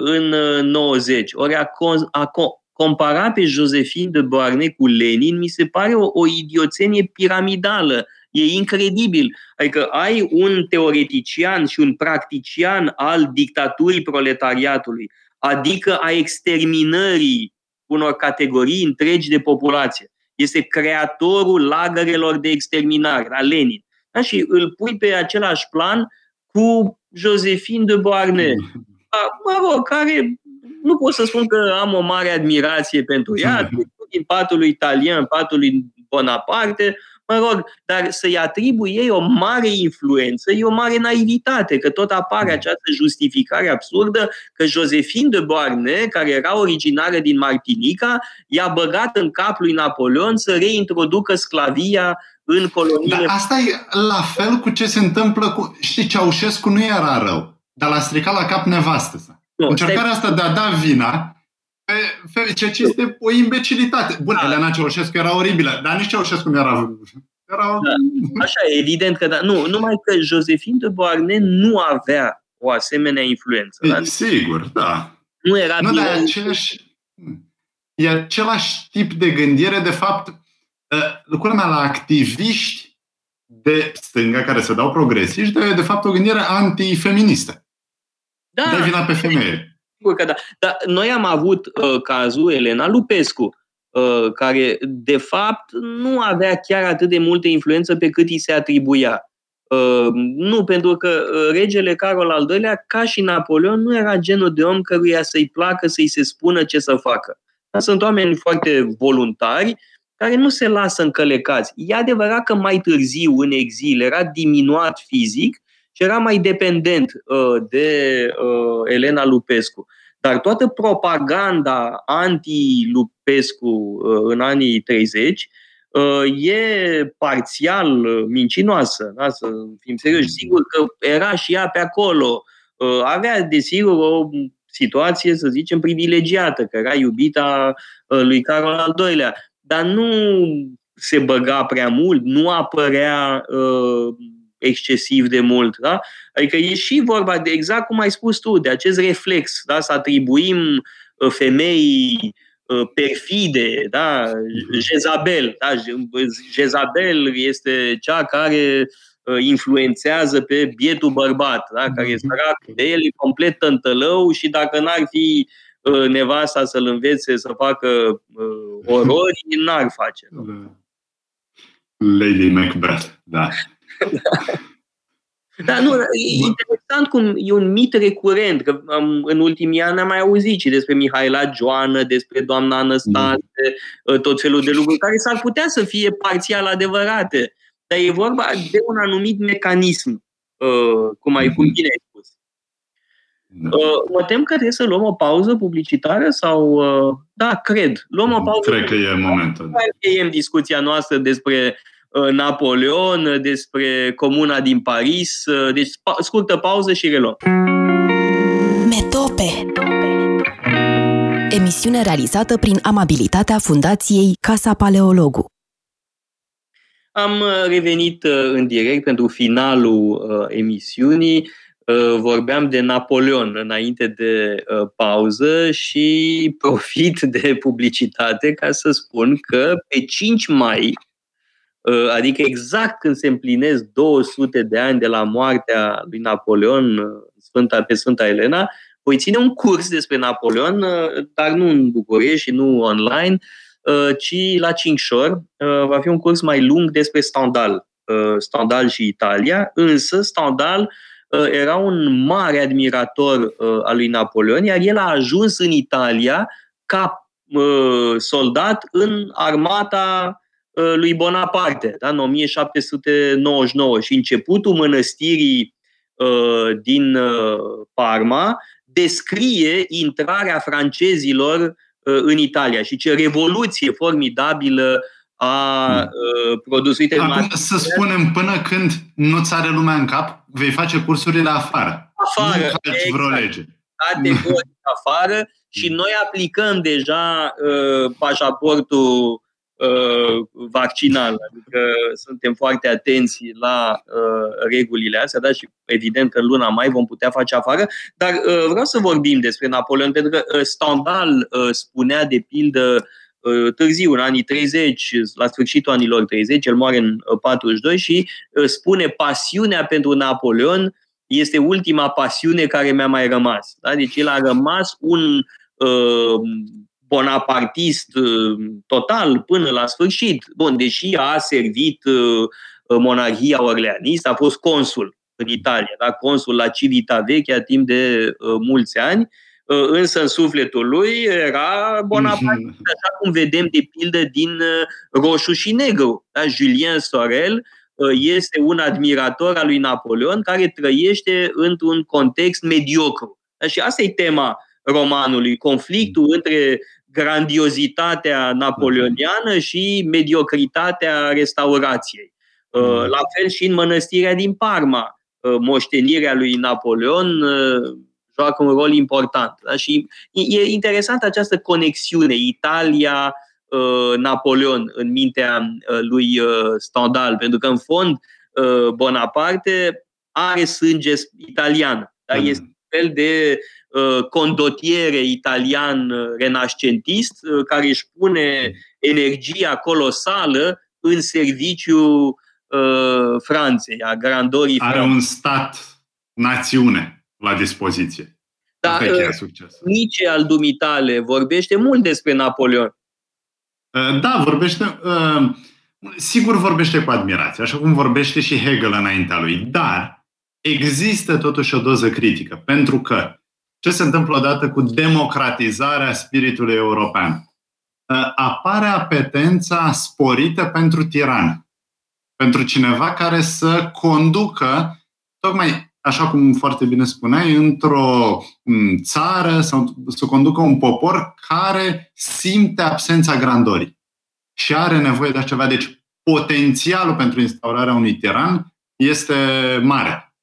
în 90. Ori a, a compara pe Josephine de Beauharnais cu Lenin mi se pare o, o idioțenie piramidală E incredibil. Adică ai un teoretician și un practician al dictaturii proletariatului, adică a exterminării unor categorii întregi de populație. Este creatorul lagărelor de exterminare, la Lenin. Da? Și îl pui pe același plan cu Josephine de Beauharnais. Mă rog, care nu pot să spun că am o mare admirație pentru ea, din patul lui italian, patul lui Bonaparte, Mă rog, dar să-i atribui ei o mare influență e o mare naivitate, că tot apare această justificare absurdă că Josephine de Beauharnais, care era originară din Martinica, i-a băgat în cap lui Napoleon să reintroducă sclavia în coloniile... Dar asta e la fel cu ce se întâmplă cu... Știi, Ceaușescu nu era rău, dar l-a stricat la cap nevastă sa. Încercarea asta de a da vina pe, ceea ce este o imbecilitate. Bun, da. Elena Ceaușescu era oribilă, dar nici Ceaușescu nu era... era... Da. Așa, evident că da. Nu, numai că Josephine de Beauharnais nu avea o asemenea influență. E, da? Sigur, da. Nu era nu, dar același, e același tip de gândire, de fapt, ă, mea la activiști de stânga care se dau progresiști, de, de fapt o gândire antifeministă. Da. De vina pe femeie. Sigur că da. Dar noi am avut uh, cazul Elena Lupescu, uh, care de fapt nu avea chiar atât de multă influență pe cât îi se atribuia. Uh, nu, pentru că uh, regele Carol al II-lea, ca și Napoleon, nu era genul de om căruia să-i placă să-i se spună ce să facă. Dar sunt oameni foarte voluntari care nu se lasă încălecați. E adevărat că mai târziu, în exil, era diminuat fizic, și era mai dependent uh, de uh, Elena Lupescu. Dar toată propaganda anti-Lupescu uh, în anii 30 uh, e parțial mincinoasă, da? să fim serioși. Sigur că era și ea pe acolo. Uh, avea, desigur, o situație, să zicem, privilegiată, că era iubita uh, lui Carol al II-lea. Dar nu se băga prea mult, nu apărea uh, excesiv de mult. Da? Adică e și vorba de exact cum ai spus tu, de acest reflex, da? să atribuim uh, femeii uh, perfide, da? Jezabel. Da? Jezabel este cea care uh, influențează pe bietul bărbat, da? care e mhm. sărac de el, e complet tântălău și dacă n-ar fi nevasta să-l învețe să facă orori, n-ar face. Da. Lady Macbeth, da. Da, nu, e interesant cum e un mit recurent, că am, în ultimii ani am mai auzit și despre Mihaela Joană, despre doamna Anăstase, mm. tot felul de lucruri care s-ar putea să fie parțial adevărate, dar e vorba de un anumit mecanism, uh, cum ai cum bine ai spus. Da. Uh, mă tem că trebuie să luăm o pauză publicitară sau... Uh, da, cred. Luăm o pauză. Cred că e momentul. Încheiem discuția noastră despre Uh, Napoleon, uh, despre comuna din Paris. Uh, deci, scurtă pauză și reluăm. Metope Emisiune realizată prin amabilitatea Fundației Casa Paleologu. Am revenit în direct pentru finalul emisiunii. Vorbeam de Napoleon înainte de pauză și profit de publicitate ca să spun că pe 5 mai Uh, adică exact când se împlinesc 200 de ani de la moartea lui Napoleon uh, Sfânta, pe Sfânta Elena, voi ține un curs despre Napoleon, uh, dar nu în București și nu online, ci la Cincșor. Va fi un curs mai lung despre Stendhal, Stendhal și Italia, însă Stendhal era un mare admirator al lui Napoleon, iar el a ajuns în Italia ca soldat în armata Uh, lui Bonaparte, da? în 1799 și începutul mănăstirii uh, din uh, Parma descrie intrarea francezilor în Italia și ce revoluție formidabilă a hmm. produsului Acum, să spunem, până când nu ți are lumea în cap, vei face cursurile afară. Afară, nu exact. vreo lege. Categoric afară și noi aplicăm deja uh, pașaportul Uh, vaccinal, adică suntem foarte atenți la uh, regulile astea, da? și evident că în luna mai vom putea face afară, dar uh, vreau să vorbim despre Napoleon, pentru că uh, Stendhal uh, spunea de pildă uh, târziu, în anii 30, la sfârșitul anilor 30, el moare în 42 uh, și uh, spune pasiunea pentru Napoleon este ultima pasiune care mi-a mai rămas. Da? Deci el a rămas un uh, bonapartist uh, total până la sfârșit. Bun, deși a servit uh, monarhia orleanistă, a fost consul în Italia, da? consul la Civita Vechea timp de uh, mulți ani, însă în sufletul lui era bonapartist, mhm. așa cum vedem de pildă din Roșu și Negru. Da? Julien Sorel este un admirator al lui Napoleon care trăiește într-un context mediocru. Da? Și asta e tema romanului, conflictul între grandiozitatea napoleoniană și mediocritatea restaurației. Uh, mm. La fel și în mănăstirea din Parma, uh, moștenirea lui Napoleon uh, joacă un rol important. Da? Și e interesant această conexiune Italia-Napoleon în mintea lui Stendhal, pentru că în fond Bonaparte are sânge italian. Da? Mm. Este un fel de Uh, condotiere italian uh, renascentist uh, care își pune energia colosală în serviciu Franței, a grandorii Are Franței. un stat națiune la dispoziție. Da, Nici al dumitale vorbește mult despre Napoleon. Da, vorbește. Sigur vorbește cu admirație, așa cum vorbește și Hegel înaintea lui, dar există totuși o doză critică, pentru că ce se întâmplă odată cu democratizarea spiritului european? Ă, apare apetența sporită pentru tiran, pentru cineva care să conducă, tocmai așa cum foarte bine spuneai, într-o țară sau să conducă un popor care simte absența grandorii și are nevoie de ceva. Deci potențialul pentru instaurarea unui tiran este mare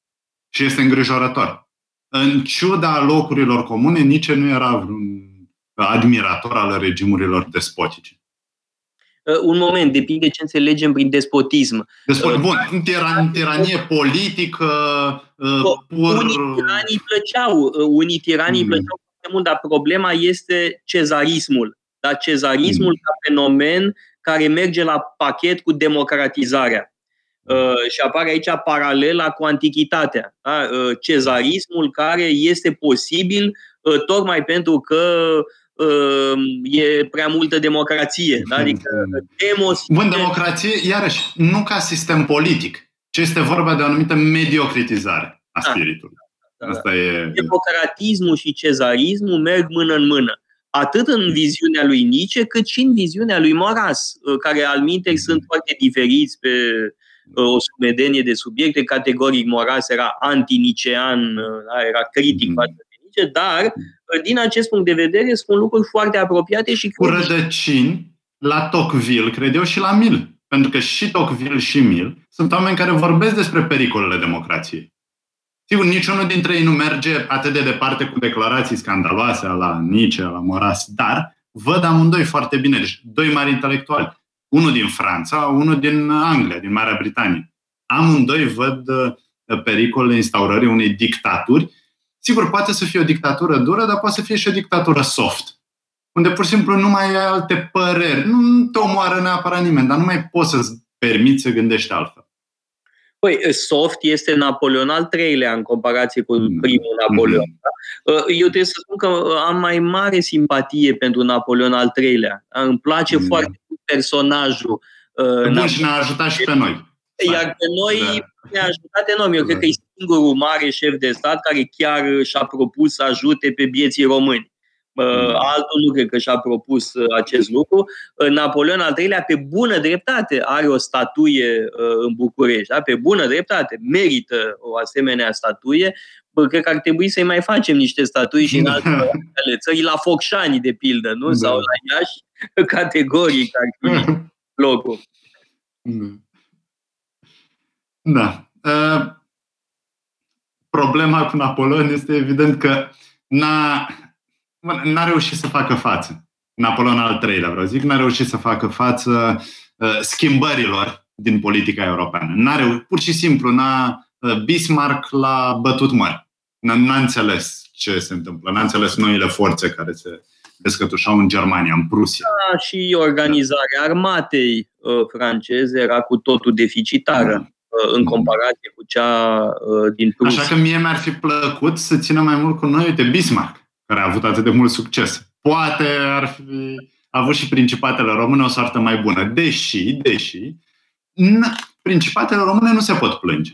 și este îngrijorător. În ciuda locurilor comune, nici nu era un admirator al regimurilor despotice. Uh, un moment, depinde ce înțelegem prin despotism. Despot, uh, bun, tiran, tiranie politică, uh, pur... Unii tiranii plăceau, unii tiranii mm. plăceau foarte mult, dar problema este cezarismul. Da? Cezarismul mm. ca fenomen care merge la pachet cu democratizarea. Uh, și apare aici paralela cu antichitatea. Da? Uh, cezarismul care este posibil uh, tocmai pentru că e prea multă democrație. Da? Adică demos... Bun, democrație, iarăși, nu ca sistem politic, ci este vorba de o anumită mediocritizare a da. spiritului. Da, da, Asta e... Democratismul și cezarismul merg mână în mână. Atât în viziunea lui Nietzsche, cât și în viziunea lui Moras, care al minteri sunt foarte diferiți pe o sumedenie de subiecte. Categoric Moras era antinicean, da? era critic față de Nietzsche, dar din acest punct de vedere sunt lucruri foarte apropiate și cu rădăcini la Tocqueville, cred eu, și la Mill. Pentru că și Tocqueville și Mill sunt oameni care vorbesc despre pericolele democrației. Sigur, niciunul dintre ei nu merge atât de departe cu declarații scandaloase la Nietzsche, la Moras, dar văd amândoi foarte bine. Deci, doi mari intelectuali. Unul din Franța, unul din Anglia, din Marea Britanie. Amândoi văd uh, pericolul instaurării unei dictaturi Sigur, poate să fie o dictatură dură, dar poate să fie și o dictatură soft. Unde pur și simplu nu mai ai alte păreri. Nu te omoară neapărat nimeni, dar nu mai poți să-ți permiți să gândești altfel. Păi, soft este Napoleon al III-lea în comparație cu mm. primul Napoleon. Mm-hmm. Eu trebuie să spun că am mai mare simpatie pentru Napoleon al III-lea. Îmi place mm. foarte mult personajul. Bun, și ne-a ajutat și pe noi. Iar pe noi da. ne-a ajutat enorm. Eu da. cred că e singurul mare șef de stat care chiar și-a propus să ajute pe bieții români. Mm. Altul nu cred că și-a propus uh, acest lucru. Uh, Napoleon al III-lea, pe bună dreptate, are o statuie uh, în București. Da? Pe bună dreptate, merită o asemenea statuie. Cred că ar trebui să-i mai facem niște statui și în alte țări, la Focșani, de pildă, nu? Da. Sau la Iași, categoric ar fi locul. Da. da problema cu Napoleon este evident că n-a, n-a reușit să facă față. Napoleon al III-lea, vreau zic, n-a reușit să facă față uh, schimbărilor din politica europeană. N-a reu- pur și simplu, n-a, uh, Bismarck l-a bătut mare. N-a, n-a înțeles ce se întâmplă, n-a înțeles noile forțe care se descătușau în Germania, în Prusia. Da, și organizarea armatei uh, franceze era cu totul deficitară. Da în comparație cu cea uh, din Prusia. Așa că mie mi-ar fi plăcut să țină mai mult cu noi, uite, Bismarck, care a avut atât de mult succes. Poate ar fi avut și Principatele Române o soartă mai bună. Deși, deși, Principatele Române nu se pot plânge.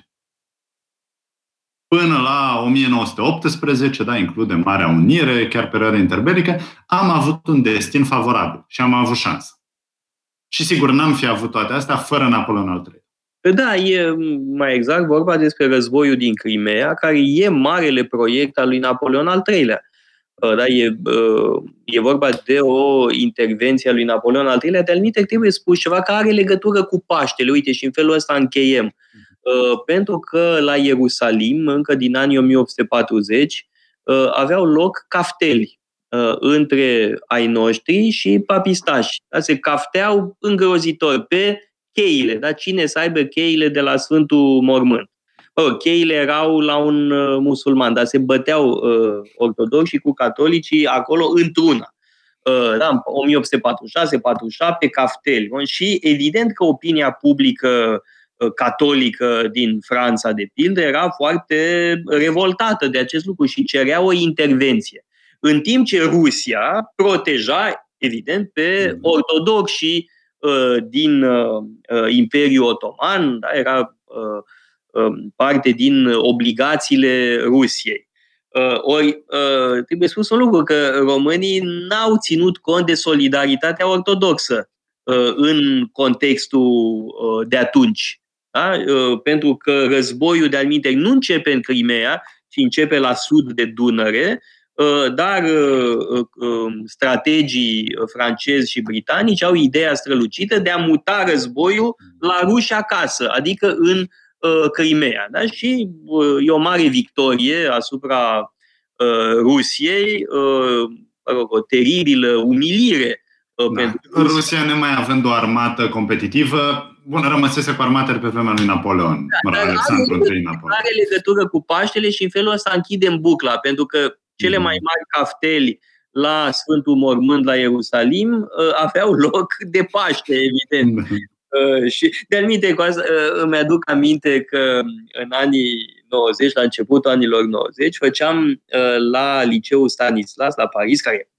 Până la 1918, da, include Marea Unire, chiar perioada interbelică, am avut un destin favorabil și am avut șansă. Și sigur, n-am fi avut toate astea fără Napoleon al III. Da, e mai exact vorba despre războiul din Crimea, care e marele proiect al lui Napoleon al III-lea. Uh, da, e, uh, e vorba de o intervenție a lui Napoleon al III-lea, de anumite trebuie spus ceva care are legătură cu Paștele. Uite, și în felul ăsta încheiem. Uh, pentru că la Ierusalim, încă din anii 1840, aveau loc cafteli între ai noștri și papistași. Da, se cafteau îngrozitor pe cheile, da? cine să aibă cheile de la Sfântul Mormânt. Bă, cheile erau la un uh, musulman, dar se băteau uh, ortodoxi cu catolicii acolo într-una. Uh, da, 1846, 47, cafteli. Și evident că opinia publică uh, catolică din Franța, de pildă, era foarte revoltată de acest lucru și cerea o intervenție. În timp ce Rusia proteja, evident, pe mm. ortodoxi Uh, din uh, uh, Imperiul Otoman, da, era um, parte din obligațiile Rusiei. Ori trebuie spus un lucru, că românii n-au ținut cont de solidaritatea ortodoxă în contextul de atunci. Da? Pentru că războiul de alminte nu începe în Crimea, ci începe la sud de Dunăre Uh, dar uh, uh, um, strategii francezi și britanici au ideea strălucită de a muta războiul la ruși acasă, adică în Crimea. Da? Și e o mare victorie asupra Rusiei, o teribilă umilire da. Pentru... Rusia, nemai având o armată competitivă, bun, rămăsese cu armatele pe vremea lui Napoleon. Da, mă rog, Alexandru I Napoleon. Are legătură cu Paștele și în felul ăsta închidem bucla, pentru că cele mm. mai mari cafteli la Sfântul Mormânt la Ierusalim uh, aveau loc de Paște, evident. Mm. Uh, și de aminte, cu asta, uh, îmi aduc aminte că în anii 90, la începutul anilor 90, făceam la liceul Stanislas, la Paris, care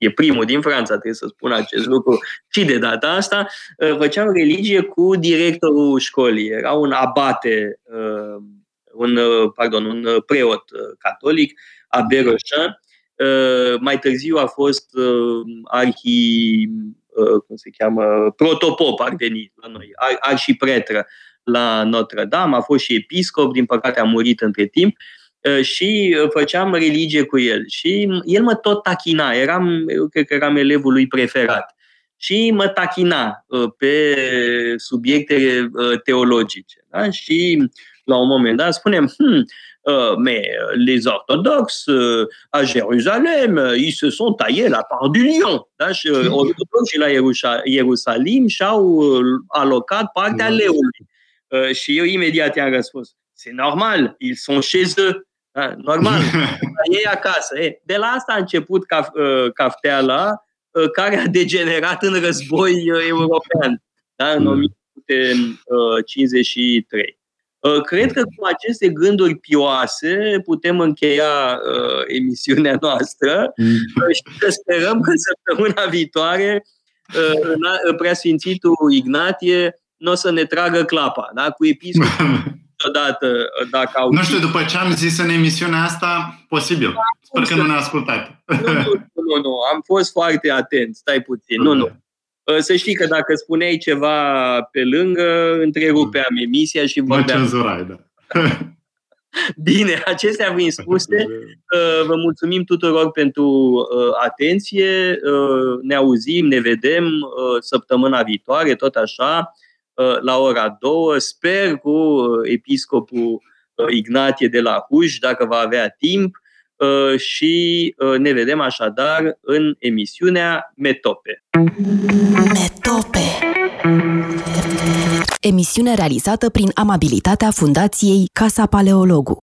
e primul din Franța, trebuie să spun acest lucru și de data asta, uh, făceam religie cu directorul școlii. Era un abate, uh, un, uh, pardon, un preot catolic, Abbé Rochin. Mai târziu a fost arhi, cum se cheamă, protopop ar veni la noi, arhipretră la Notre-Dame, a fost și episcop, din păcate a murit între timp. Uh, și uh, făceam religie cu el. Și el mă tot tachina, eram, eu cred că eram elevul lui preferat. Și mă tachina uh, pe subiecte teologice. Da? Și la un moment dat spunem, hmm, mais les orthodoxes à Jérusalem, ils se sont taillés la part du lion. Ortodoxii la Ierusalim și-au alocat partea leului. Și eu imediat i-am răspuns, c'est normal, ils sont chez eux. Da, normal, ei acasă. E, de la asta a început caf, uh, cafteala, uh, care a degenerat în război uh, european, da, în 1953. Cred că cu aceste gânduri pioase putem încheia uh, emisiunea noastră mm. și să sperăm că săptămâna viitoare uh, preasfințitul Ignatie nu o să ne tragă clapa, da? cu episcopul niciodată dacă au... Nu știu, după ce am zis în emisiunea asta, posibil. Sper că nu ne-a ascultat. Nu, nu, nu, nu, am fost foarte atent, stai puțin. Nu, nu. Să știi că dacă spuneai ceva pe lângă, întrerupeam emisia și vorbeam. Mă cenzurai, da. Bine, acestea fiind spuse, vă mulțumim tuturor pentru atenție. Ne auzim, ne vedem săptămâna viitoare, tot așa. Uh, la ora 2. Sper cu uh, episcopul uh, Ignatie de la Huș, dacă va avea timp, și ne vedem așadar în emisiunea Metope. Metope. Emisiune realizată prin amabilitatea Fundației Casa Paleologu.